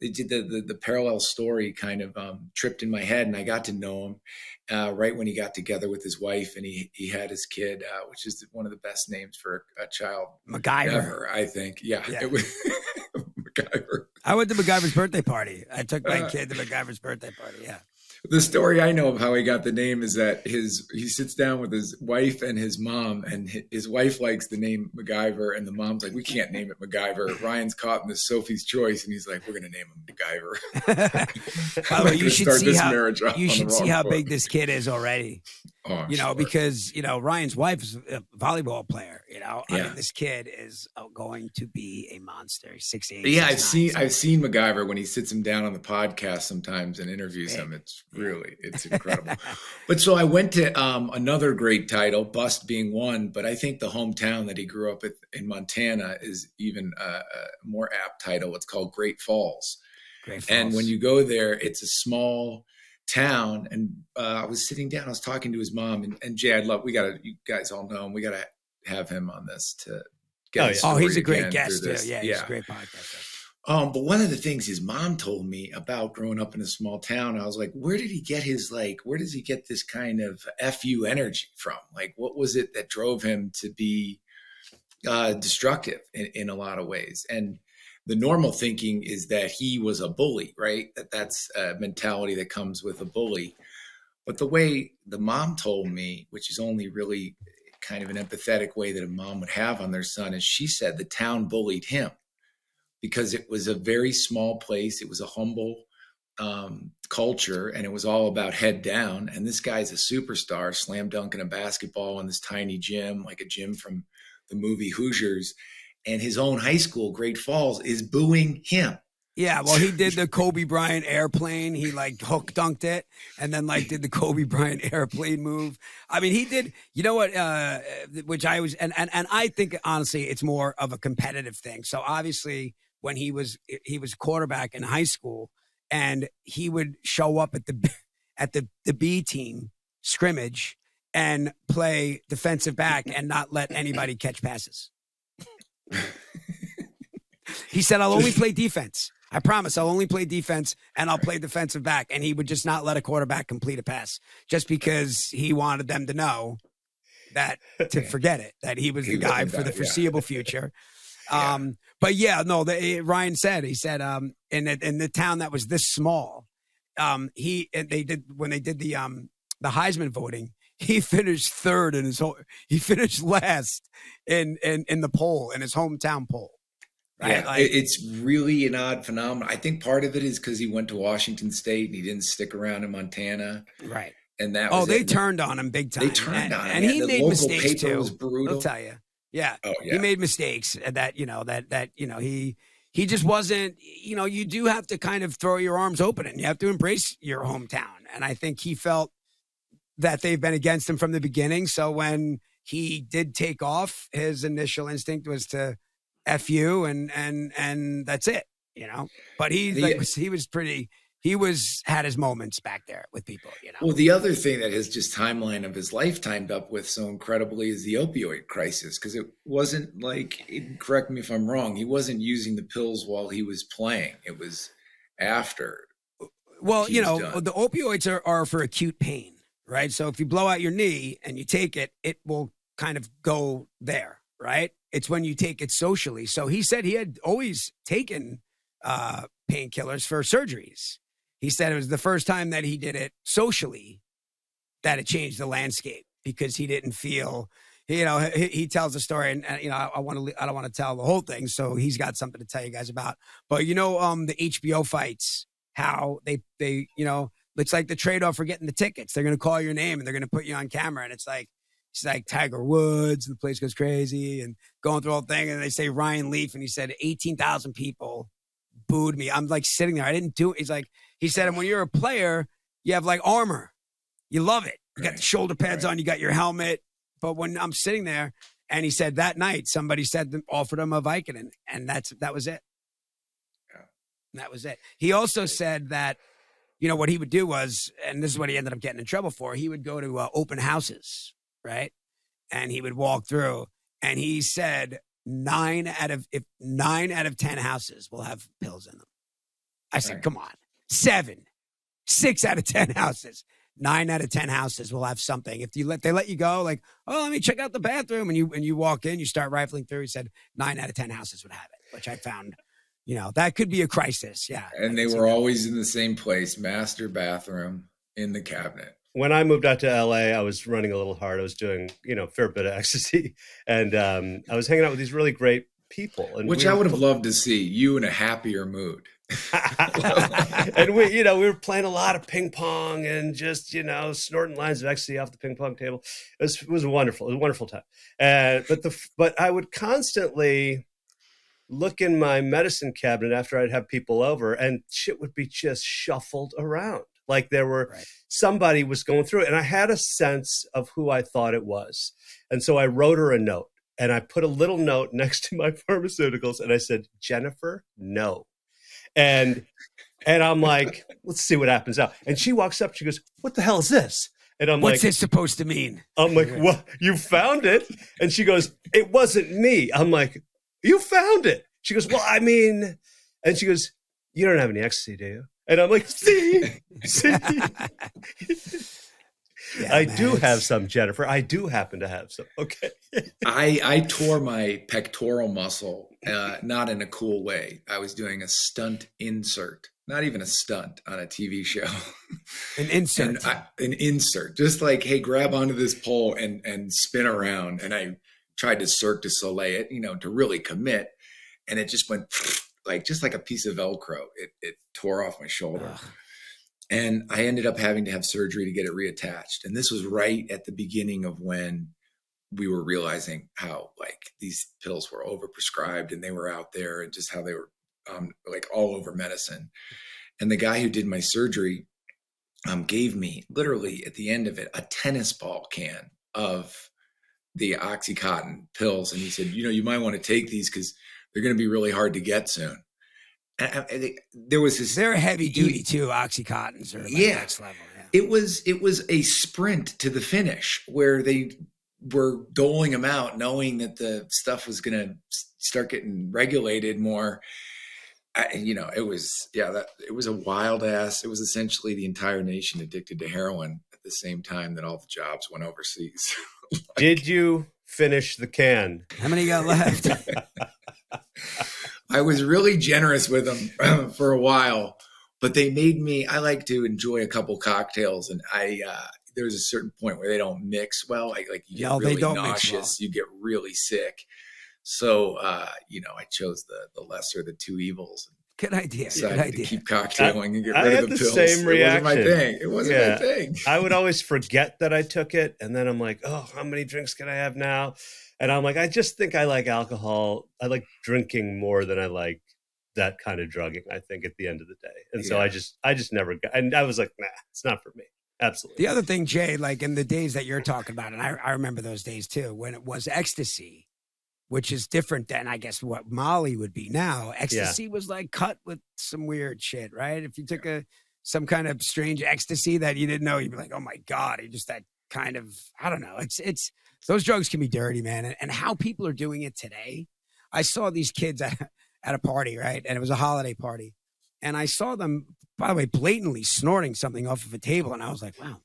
the, the, the parallel story kind of um, tripped in my head and I got to know him uh, right when he got together with his wife and he, he had his kid, uh, which is one of the best names for a child MacGyver. ever, I think. Yeah. Yeah. It was MacGyver. I went to MacGyver's birthday party. I took my Uh, kid to MacGyver's birthday party. Yeah. The story I know of how he got the name is that his he sits down with his wife and his mom, and his wife likes the name MacGyver, and the mom's like, "We can't name it MacGyver." Ryan's caught in this Sophie's Choice, and he's like, "We're gonna name him MacGyver." By I'm the way, not you should start see this how marriage off you should see how foot. big this kid is already. Oh, you know, sure. because you know Ryan's wife is a volleyball player. You know, I mean, this kid is uh, going to be a monster. He's Six eight. yeah, I've 6'9", seen so- I've seen MacGyver when he sits him down on the podcast sometimes and interviews Big. him. It's really it's incredible. But so I went to um, another great title, Bust being one, but I think the hometown that he grew up at, in Montana is even a, a more apt title. It's called Great Falls. Great And when you go there, it's a small town. And uh, I was sitting down, I was talking to his mom, and, and Jay, I'd love, we got to, you guys all know him, we got to have him on this to get Oh, yeah. oh, he's a great guest. Too. this. Yeah, he's a great podcast. Um, but one of the things his mom told me about growing up in a small town, I was like, where did he get his like, where does he get this kind of fu energy from? Like, what was it that drove him to be uh, destructive in, in a lot of ways? And the normal thinking is that he was a bully, right? That that's a mentality that comes with a bully. But the way the mom told me, which is only really kind of an empathetic way that a mom would have on their son, is she said the town bullied him because it was a very small place. It was a humble um, culture and it was all about head down. And this guy's a superstar, slam dunking a basketball in this tiny gym, like a gym from the movie Hoosiers. And his own high school, Great Falls, is booing him. Yeah, well, he did the Kobe Bryant airplane. He like hook dunked it, and then like did the Kobe Bryant airplane move. I mean, he did. You know what? Uh, which I was, and and and I think honestly, it's more of a competitive thing. So obviously, when he was he was quarterback in high school, and he would show up at the at the the B team scrimmage and play defensive back and not let anybody catch passes. He said, I'll only play defense. I promise I'll only play defense and I'll play defensive back. And he would just not let a quarterback complete a pass just because he wanted them to know that to forget it, that he was He the guy for the foreseeable future. Um, but yeah, no, the, Ryan said, he said, um, in, the- in the town that was this small, um, he, and they did, when they did the, um, the Heisman voting, he finished third in his whole, he finished last in, in, in the poll, in his hometown poll. Right? Yeah, Like- it's really an odd phenomenon. I think part of it is because he went to Washington State and he didn't stick around in Montana, right. and that. Oh, they it. turned on him big time. They turned and, on him, and yeah. he The made local mistakes paper too. was brutal. I'll tell you. Yeah, Oh yeah, he made mistakes uh, that you know that that you know he he just wasn't. You know, you do have to kind of throw your arms open and you have to embrace your hometown. And I think he felt that they've been against him from the beginning. So when he did take off, his initial instinct was to f you and and and that's it. You know, but he like, he was pretty. He was had his moments back there with people. You know. Well, the other thing that his just timeline of his life timed up with so incredibly is the opioid crisis because it wasn't like it- correct me if I'm wrong. He wasn't using the pills while he was playing. It was after. Well, you know, done. the opioids are, are for acute pain, right? So if you blow out your knee and you take it, it will kind of go there, right? It's when you take it socially. So he said he had always taken uh, painkillers for surgeries. He said it was the first time that he did it socially that it changed the landscape because he didn't feel. You know, he, he tells a story, and, and you know, I, I want to. I don't want to tell the whole thing, so he's got something to tell you guys about. But you know, um, the HBO fights, how they they you know it's like the trade off for getting the tickets. They're going to call your name and they're going to put you on camera, and it's like it's like Tiger Woods, and the place goes crazy, and going through the whole thing, and they say Ryan Leaf, and he said eighteen thousand people booed me. I'm like sitting there, I didn't do it. He's like he said, and when you're a player, you have like armor, you love it. You got the shoulder pads Right. on, you got your helmet, but when I'm sitting there. And he said that night somebody said offered him a Vicodin, and that's that was it. Yeah. That was it. He also said that you know, what he would do was, and this is what he ended up getting in trouble for. He would go to uh, open houses, right? And he would walk through, and he said nine out of if nine out of ten houses will have pills in them. I said, Right. come on, seven, six out of ten houses, nine out of ten houses will have something. If you let they let you go, like, oh, let me check out the bathroom, and you and you walk in, you start rifling through. He said nine out of ten houses would have it, which I found, you know, that could be a crisis. Yeah, And they were always in the same place, master bathroom in the cabinet. When I moved out to LA, I was running a little hard. I was doing, you know, a fair bit of ecstasy, and um, I was hanging out with these really great people. And Which we I would have loved to see you in a happier mood. and we, you know, we were playing a lot of ping pong and just, you know, snorting lines of ecstasy off the ping pong table. It was, it was wonderful. It was a wonderful time. And but the but I would constantly look in my medicine cabinet after I'd have people over, and shit would be just shuffled around. Like there were Right. somebody was going through it, and I had a sense of who I thought it was, and so I wrote her a note. And I put a little note next to my pharmaceuticals, and I said, "Jennifer, no." And and I'm like, let's see what happens now. And she walks up, she goes, What the hell is this? And I'm What's like, What's this supposed to mean? I'm like, What? You found it? And she goes, It wasn't me. I'm like, You found it. She goes, Well, I mean, and she goes, You don't have any ecstasy, do you? And I'm like, See, see. Yeah, I man, do it's- have some, Jennifer. I do happen to have some. Okay. I I tore my pectoral muscle, uh, not in a cool way. I was doing a stunt insert, not even a stunt on a TV show. an insert. and I, an insert, just like, hey, grab onto this pole and and spin around. And I tried to Cirque du Soleil it, you know, to really commit, and it just went like just like a piece of Velcro. It it tore off my shoulder, Ugh. and I ended up having to have surgery to get it reattached. And this was right at the beginning of when we were realizing how like these pills were overprescribed and they were out there and just how they were um, like all over medicine. And the guy who did my surgery um, gave me literally at the end of it a tennis ball can of the oxycontin pills, and he said, you know, you might want to take these because they're going to be really hard to get soon. And, and they- there was this They're heavy duty too. Oxycontins are like Yeah. next level. Yeah. it was it was a sprint to the finish where they were doling them out knowing that the stuff was going to start getting regulated more I, you know it was yeah that it was a wild ass it was essentially the entire nation addicted to heroin at the same time that all the jobs went overseas Did you finish the can? How many you got left? I was really generous with them for a while, but they made me. I like to enjoy a couple cocktails, and I uh, there's a certain point where they don't mix well. Like like you get No, they really don't mix nauseous, you get really sick. So uh, you know, I chose the the lesser of the two evils. Good idea. Good Decided to idea. keep cocktailing and get I rid had of the, the pills. same It wasn't my thing. It wasn't Yeah. my thing. I would always forget that I took it, and then I'm like, "Oh, how many drinks can I have now?" And I'm like, "I just think I like alcohol. I like drinking more than I like that kind of drugging. I think at the end of the day, and so I just, I just never got. And I was like, "Nah, it's not for me." Absolutely. The other thing, Jay, like in the days that you're talking about, and I, I remember those days too, when it was ecstasy, which is different than I guess what Molly would be now. Ecstasy was like cut with some weird shit, right? If you took a some kind of strange ecstasy that you didn't know, you'd be like, oh my god, you just that kind of I don't know. It's it's those drugs can be dirty, man, and, and how people are doing it today. I saw these kids at, at a party, right, and it was a holiday party, and I saw them, by the way, blatantly snorting something off of a table, and I was like, wow,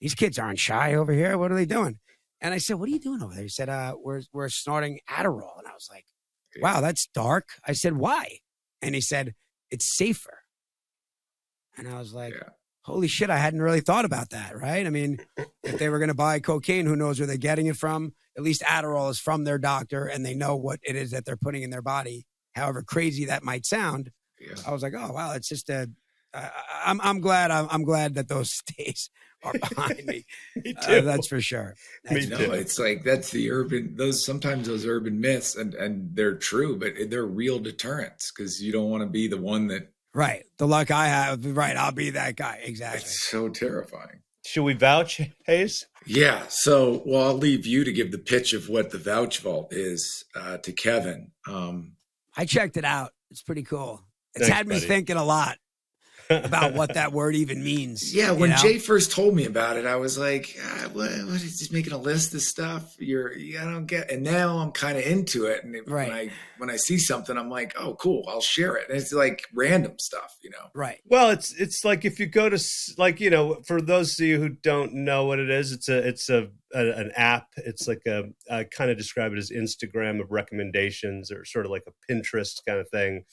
these kids aren't shy over here. What are they doing? And I said, "What are you doing over there?" He said, "Uh, we're we're snorting Adderall." And I was like, "Wow, that's dark." I said, "Why?" And he said, "It's safer." And I was like, Yeah. "Holy shit! I hadn't really thought about that." Right? I mean, if they were going to buy cocaine, who knows where they're getting it from? At least Adderall is from their doctor, and they know what it is that they're putting in their body. However crazy that might sound, Yeah. I was like, "Oh wow, it's just a." I- I'm I'm glad I'm, I'm glad that those days are behind me. Me Uh, too. that's for sure. Me That's No, too. it's like that's the urban. Those sometimes those urban myths, and and they're true, but they're real deterrents because you don't want to be the one that. Right. The luck I have, right. I'll be that guy. Exactly. It's so terrifying. Should we vouch, Hayes? Yeah. So, well, I'll leave you to give the pitch of what the vouch vault is uh, to Kevin. Um, I checked it out. It's pretty cool. It's Thanks, had me buddy. thinking a lot. About what that word even means. Yeah, you when know? Jay first told me about it, I was like, ah, "What? What is just making a list of stuff?" You're, I don't get. And now I'm kind of into it. And Right. when I when I see something, I'm like, "Oh, cool! I'll share it." And it's like random stuff, you know. right. Well, it's it's like if you go to like you know, for those of you who don't know what it is, it's a it's a, a an app. It's like a I kind of describe it as Instagram of recommendations or sort of like a Pinterest kind of thing.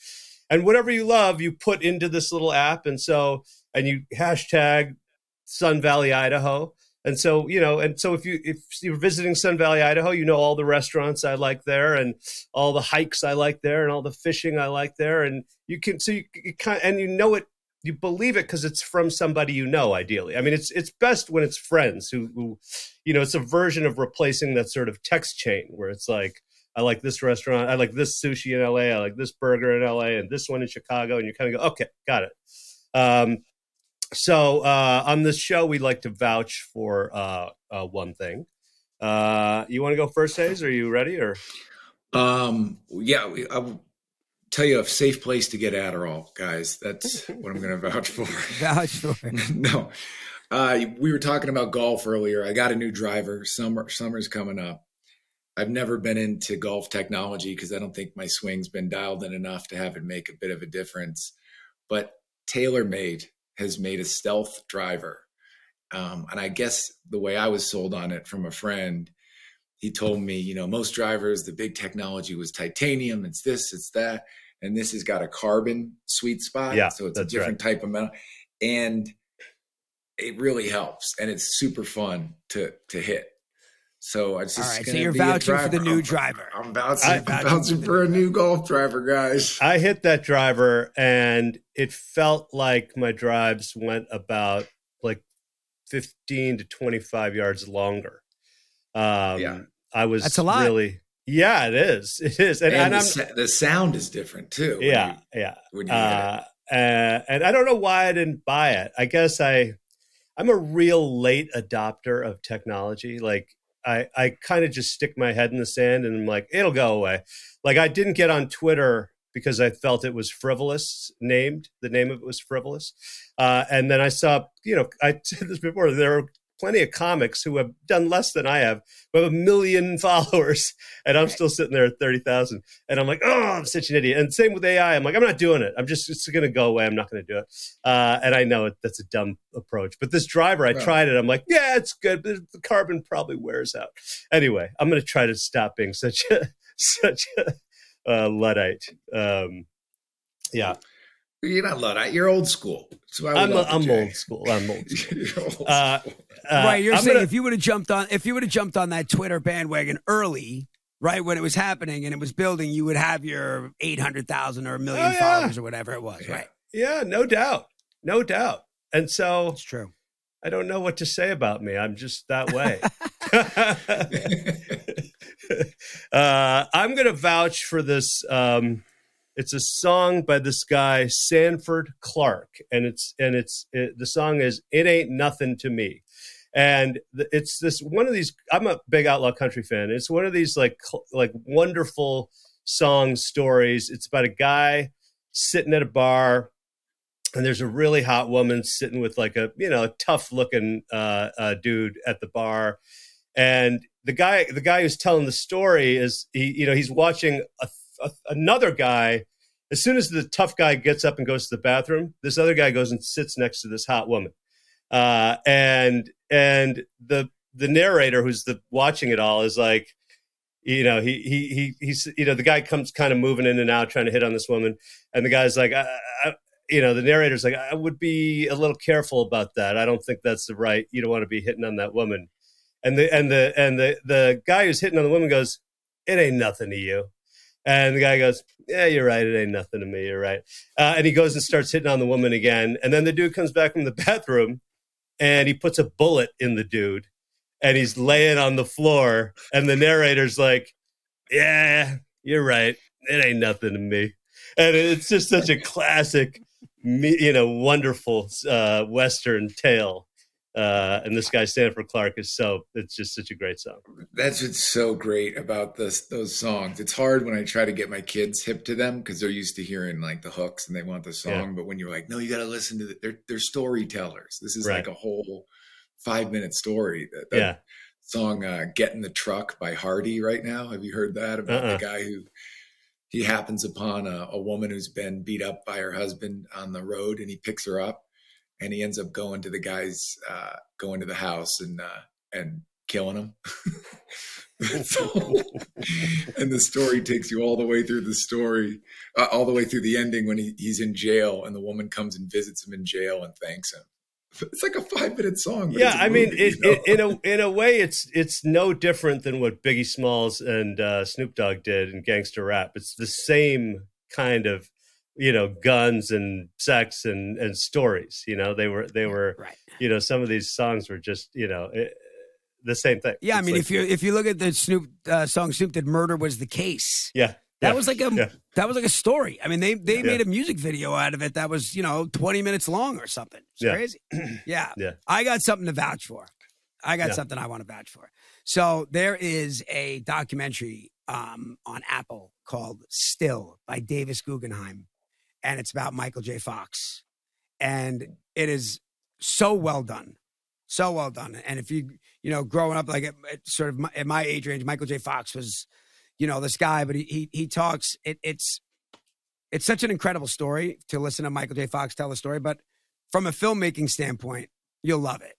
And whatever you love, you put into this little app, and so and you hashtag Sun Valley, Idaho. And so, you know, and so if you if you're visiting Sun Valley, Idaho, you know all the restaurants I like there, and all the hikes I like there, and all the fishing I like there, and you can so you, you kind and you know it, you believe it because it's from somebody you know. Ideally, I mean, it's it's best when it's friends who, who, you know, it's a version of replacing that sort of text chain where it's like. I like this restaurant. I like this sushi in LA. I like this burger in LA and this one in Chicago. And you kind of go, okay, got it. Um, so uh, on this show, we'd like to vouch for uh, uh, one thing. Uh, you want to go first, Hayes? Are you ready? Or Um, yeah, we- I will tell you a safe place to get Adderall, guys. That's what I'm going to vouch for. Vouch for it. no, uh, we were talking about golf earlier. I got a new driver. Summer, summer's coming up. I've never been into golf technology because I don't think my swing's been dialed in enough to have it make a bit of a difference. But TaylorMade has made a stealth driver. Um, and I guess the way I was sold on it from a friend, he told me, you know, most drivers, the big technology was titanium, it's this, it's that. And this has got a carbon sweet spot. Yeah, So it's a different type of metal. And it really helps. And it's super fun to to hit. So I just All right, so gonna you're vouching for the driver. new I'm- driver. I'm vouching, I- I'm vouching vouching for for a new golf driver, guys. I hit that driver, and it felt like my drives went about like fifteen to twenty-five yards longer. Um, Yeah. I was That's a lot. really, yeah, it is, it is, and, And, and the, I'm, the sound is different too. yeah, you- yeah. when you hit it. uh, uh, and I don't know why I didn't buy it. I guess I, I'm a real late adopter of technology. Like I, I kind of just stick my head in the sand and I'm like, it'll go away. Like I didn't get on Twitter because I felt it was frivolous. Named the name of it was frivolous, uh, and then I saw, you know, I said this before. There are plenty of comics who have done less than I have, who have a million followers, and I'm still sitting there at thirty thousand. And I'm like, oh, I'm such an idiot. And same with AI. I'm like, I'm not doing it. I'm just it's going to go away. I'm not going to do it. Uh, and I know it, that's a dumb approach. But this driver, I Right. tried it. I'm like, yeah, it's good, but the carbon probably wears out. Anyway, I'm going to try to stop being such a such a uh, luddite. Um, yeah, You're not Luddite. You're old school. So I I'm love it, I'm old school. I'm old. School. You're old Uh, school. Uh, right, you're I'm saying gonna- if you would have jumped on if you would have jumped on that Twitter bandwagon early, right when it was happening and it was building, you would have your eight hundred thousand or a million Oh, yeah. followers or whatever it was. Yeah. Right, yeah, no doubt, no doubt. And so it's true. I don't know what to say about me. I'm just that way. uh, I'm going to vouch for this. Um, it's a song by this guy Sanford Clark, and it's and it's it, the song is "It Ain't Nothing to Me," and it's this one of these. I'm a big outlaw country fan. It's one of these like like wonderful song stories. It's about a guy sitting at a bar and there's a really hot woman sitting with like a you know tough looking uh, uh, dude at the bar and the guy the guy who's telling the story is he you know he's watching a, a, another guy as soon as the tough guy gets up and goes to the bathroom this other guy goes and sits next to this hot woman. Uh, and and the the narrator who's the watching it all is like you know he he he he's you know the guy comes kind of moving in and out trying to hit on this woman and the guy's like I, I, you know the narrator's like i would be a little careful about that. I don't think that's the right you don't want to be hitting on that woman. And the and the and the the guy who's hitting on the woman goes it ain't nothing to you and the guy goes yeah you're right. It ain't nothing to me. You're right. Uh, and he goes and starts hitting on the woman again. And then the dude comes back from the bathroom and he puts a bullet in the dude and he's laying on the floor. And the narrator's like yeah you're right. It ain't nothing to me. And it's just such a classic you know wonderful uh western tale Uh, and this guy Sanford Clark is so it's just such a great song. That's what's so great about this those songs. It's hard when I try to get my kids hip to them because they're used to hearing like the hooks and they want the song. Yeah. But when you're like, no, you got to listen to the, they're they're storytellers. This is Right. like a whole five minute story. That, that Yeah. song uh, "Get in the Truck" by Hardy right now. Have you heard that about Uh-uh. the guy who he happens upon a, a woman who's been beat up by her husband on the road and he picks her up and he ends up going to the guy's uh, going to the house and uh, and killing him. And the story takes you all the way through the story, uh, all the way through the ending when he, he's in jail and the woman comes and visits him in jail and thanks him. It's like a five minute song. yeah, I mean, it, you know? it, in a in a way, it's it's no different than what Biggie Smalls and uh, Snoop Dogg did in gangster rap. It's the same kind of you know guns and sex and and stories. You know, they were they were Right. you know some of these songs were just you know eh, the same thing. Yeah, I mean, like- if you if you look at the Snoop uh, song Snoop did, "Murder Was the Case." yeah That yeah, was like a yeah. that was like a story. I mean, they they Yeah. made a music video out of it that was you know twenty minutes long or something. It's Yeah. crazy. Yeah, Yeah. I got something to vouch for. I got something I want to vouch for. So there is a documentary um, on Apple called "Still" by Davis Guggenheim, and it's about Michael J. Fox, and it is so well done, so well done. And if you you know growing up like at, at sort of my, at my age range, Michael J. Fox was you know this guy, but he he, he talks. It, it's it's such an incredible story to listen to Michael J. Fox tell the story, but from a filmmaking standpoint, you'll love it.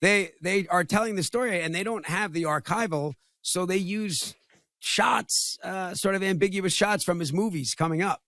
They they are telling the story and they don't have the archival, so they use shots, uh, sort of ambiguous shots from his movies coming up.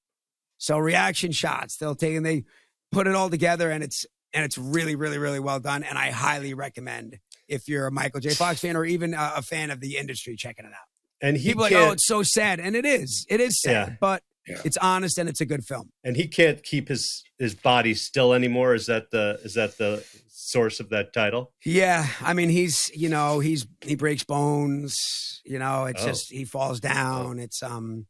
So reaction shots, they'll take and they put it all together, and it's and it's really, really, really well done. And I highly recommend if you're a Michael J. Fox fan or even a, a fan of the industry, checking it out. and he People like, oh, it's so sad, and it is. It is sad, Yeah. but Yeah. it's honest and it's a good film. and he can't keep his his body still anymore. Is that the is that the source of that title? Yeah, I mean, he's you know he's he breaks bones. You know, it's Oh. just he falls down. It's um,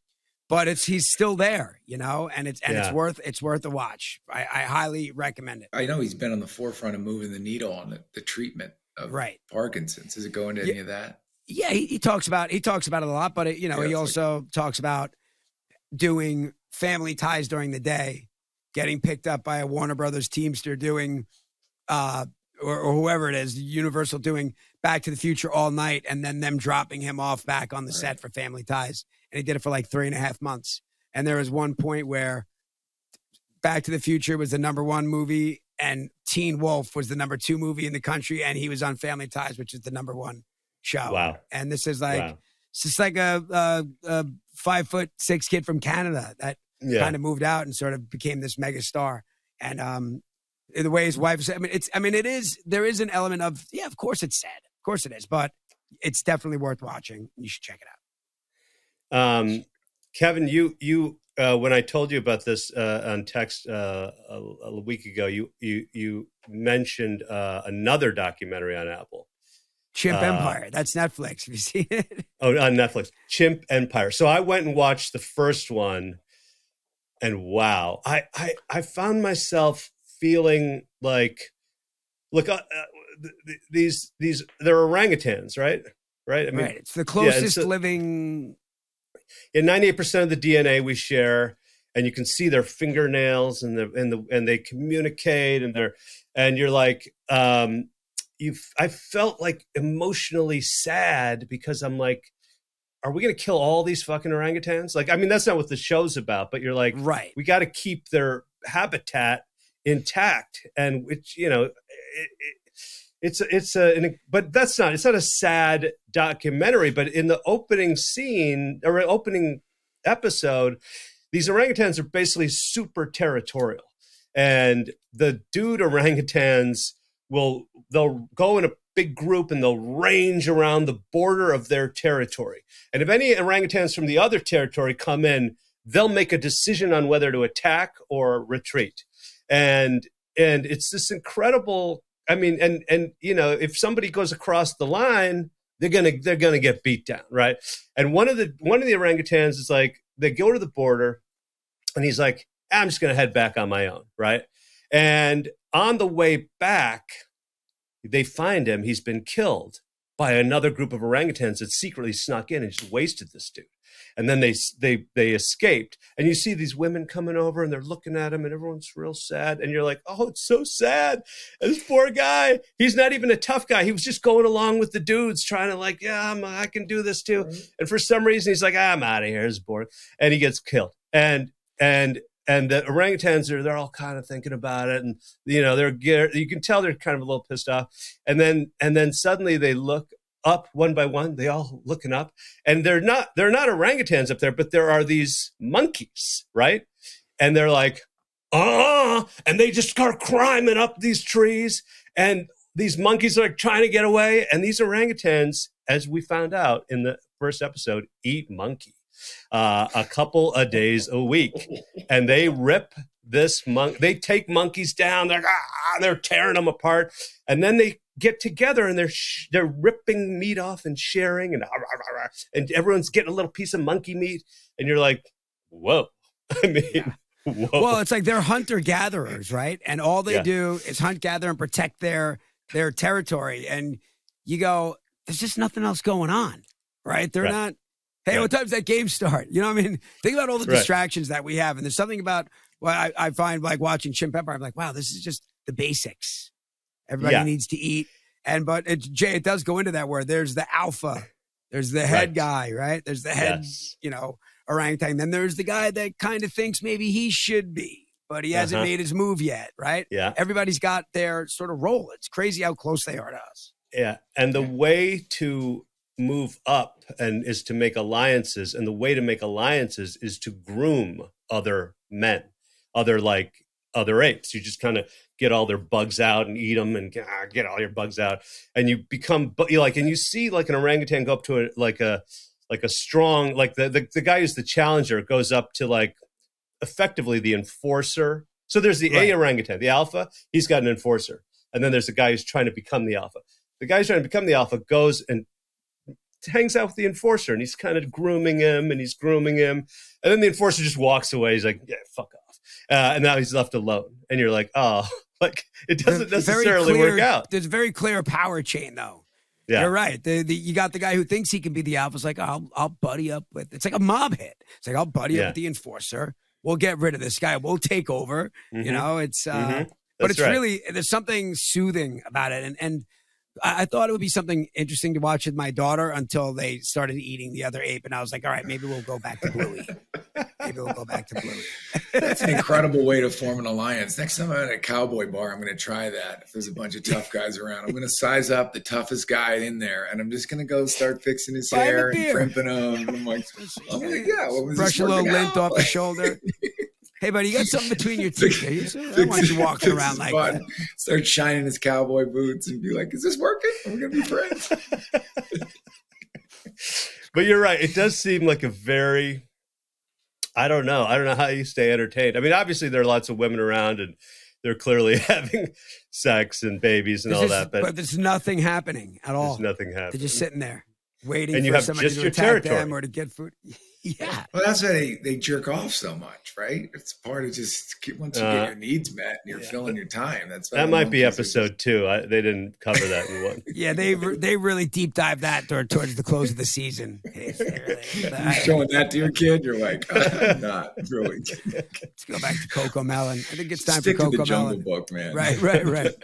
but it's he's still there. You know, and it's and it's worth it's worth a watch. I, I highly recommend it. I know he's been on the forefront of moving the needle on the, the treatment of Right. Parkinson's. Does it go into Yeah. any of that? Yeah, he, he talks about he talks about it a lot, but it, you know Yeah, he it's like- also talks about doing family ties during the day, getting picked up by a Warner Brothers Teamster, doing uh or, or whoever it is, Universal doing Back to the Future all night, and then them dropping him off back on the set for Family Ties, and he did it for like three and a half months. And there was one point where Back to the Future was the number one movie, and Teen Wolf was the number two movie in the country, and he was on Family Ties, which is the number one show. Wow. And this is like wow. it's just like a, a, a five foot six kid from Canada that Yeah. kind of moved out and sort of became this mega star. And um, the way his wife said, I mean, it's, I mean, it is, there is an element of, yeah, of course it's sad. Of course it is, but it's definitely worth watching. You should check it out. Um, Kevin, you you uh, when I told you about this uh, on text uh, a, a week ago, you you you mentioned uh, another documentary on Apple. Chimp Uh, Empire. That's Netflix. Have you seen it? Oh, on Netflix, Chimp Empire. So I went and watched the first one, and wow, I I, I found myself feeling like, look, uh, uh, th- th- these these they're orangutans, right? Right. I mean, right. It's the closest so- living. In 98% of the DNA we share and you can see their fingernails and the and the and they communicate and they're and you're like um you I felt like emotionally sad because I'm like are we going to kill all these fucking orangutans? Like I mean that's not what the show's about, but you're like Right. we got to keep their habitat intact and which you know it, it, it's a- it's a an, but that's not it's not a sad documentary but in the opening scene or opening episode these orangutans are basically super territorial. And the dude orangutans will they'll go in a big group and they'll range around the border of their territory. And if any orangutans from the other territory come in they'll make a decision on whether to attack or retreat. And and it's this incredible i mean and and you know if somebody goes across the line they're gonna they're gonna get beat down right? And one of the one of the orangutans is like they go to the border and he's like i'm just gonna head back on my own right? And on the way back they find him. He's been killed by another group of orangutans that secretly snuck in and just wasted this dude. And then they they they escaped, and you see these women coming over, and they're looking at him, and everyone's real sad. And you're like, "Oh, it's so sad." And this poor guy, he's not even a tough guy. He was just going along with the dudes, trying to like, "Yeah, I'm, I can do this too." And for some reason, he's like, "I'm out of here." It's bored, and he gets killed. And and and the orangutans are they're all kind of thinking about it and you know they're you can tell they're kind of a little pissed off and then and then suddenly they look up one by one they all looking up and they're not they're not orangutans up there but there are these monkeys right? And they're like uh and they just start climbing up these trees and these monkeys are trying to get away and these orangutans as we found out in the first episode eat monkey uh, a couple of days a week, and they rip this monk. They take monkeys down. They're ah, they're tearing them apart, and then they get together and they're sh- they're ripping meat off and sharing, and ah, and everyone's getting a little piece of monkey meat, and you're like, whoa. I mean. Yeah. Whoa. Well, it's like they're hunter gatherers, right? And all they yeah. do is hunt, gather, and protect their their territory. And you go, there's just nothing else going on, right? They're right. not Hey, right. what time's that game start? You know what I mean? Think about all the right. distractions that we have. And there's something about what I, I, find like watching Chimp Empire, I'm like, wow, this is just the basics. Everybody yeah. needs to eat. And, but it, Jay, it does go into that where there's the alpha, there's the head right. guy, right? There's the head, yes. you know, orangutan. Then there's the guy that kind of thinks maybe he should be, but he hasn't uh-huh. made his move yet, right? Yeah. Everybody's got their sort of role. It's crazy how close they are to us. Yeah. And the way to move up and is to make alliances and the way to make alliances is to groom other men other like other apes. You just kind of get all their bugs out and eat them and ah, get all your bugs out. And you become you like and you see like an orangutan go up to a like a like a strong like the, the the guy who's the challenger goes up to like effectively the enforcer. So there's the right. a orangutan the alpha he's got an enforcer. And then there's a guy who's trying to become the alpha. The guy who's trying to become the alpha goes and hangs out with the enforcer and he's kind of grooming him and he's grooming him. And then the enforcer just walks away. He's like, yeah, fuck off. Uh, and now he's left alone. And you're like, oh, like it doesn't necessarily clear, work out. There's a very clear power chain though. Yeah. You're right. The, the, you got the guy who thinks he can be the alpha. It's like, I'll, I'll buddy up with, it's like a mob hit. It's like, I'll buddy yeah. up with the enforcer. We'll get rid of this guy. We'll take over. Mm-hmm. You know, it's, uh, mm-hmm. but it's right. really, there's something soothing about it. And, and, I, I thought it would be something interesting to watch with my daughter until they started eating the other ape, and I was like, all right, maybe we'll go back to Bluey. maybe we'll go back to Bluey. That's an incredible way to form an alliance. Next time I'm at a cowboy bar, I'm going to try that. If there's a bunch of tough guys around, I'm going to size up the toughest guy in there, and I'm just going to go start fixing his Buy hair and crimping him. I'm like, I'm like, yeah, well, brush a little lint off the shoulder. Hey, buddy, you got something between your teeth. I don't want you walking around like fun. that. Start shining his cowboy boots and be like, "Is this working? Are we gonna be friends?" but you're right. It does seem like a very I don't know. I don't know how you stay entertained. I mean, obviously there are lots of women around and they're clearly having sex and babies and there's all just, that, but, but, there's nothing happening at all. There's nothing happening. They're just sitting there waiting and you for have somebody to attack territory. them or to get food. Yeah. Well, that's why they, they jerk off so much, right? It's part of just once you uh, get your needs met and you're yeah. filling your time. That's that might be episode two. I, they didn't cover that in one. yeah, they they really deep dive that toward, towards the close of the season. you showing that to your kid, you're like, oh, not really. Let's go back to CoComelon. I think it's time Stick for Coco to the Melon. Jungle Book, man. Right, right, right.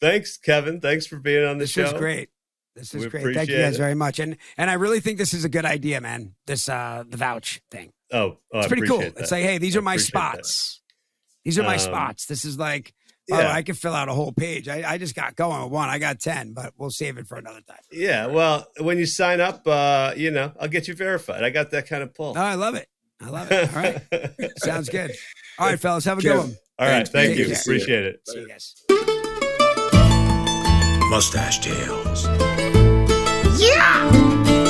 Thanks, Kevin. Thanks for being on the this show. This was great. This is we great. Thank you guys it. very much. And and I really think this is a good idea, man. This uh the vouch thing. Oh, oh it's pretty cool. That. It's like, hey, these I are my spots. That. These are my um, spots. This is like oh, yeah. oh, I can fill out a whole page. I, I just got going with one. I got 10, but we'll save it for another time. Yeah. Well, when you sign up, uh, you know, I'll get you verified. I got that kind of pull. Oh, I love it. I love it. All right. Sounds good. All right, fellas. Have a good one. All right. Thank you. Appreciate it. See you guys mustache tails. Yeah!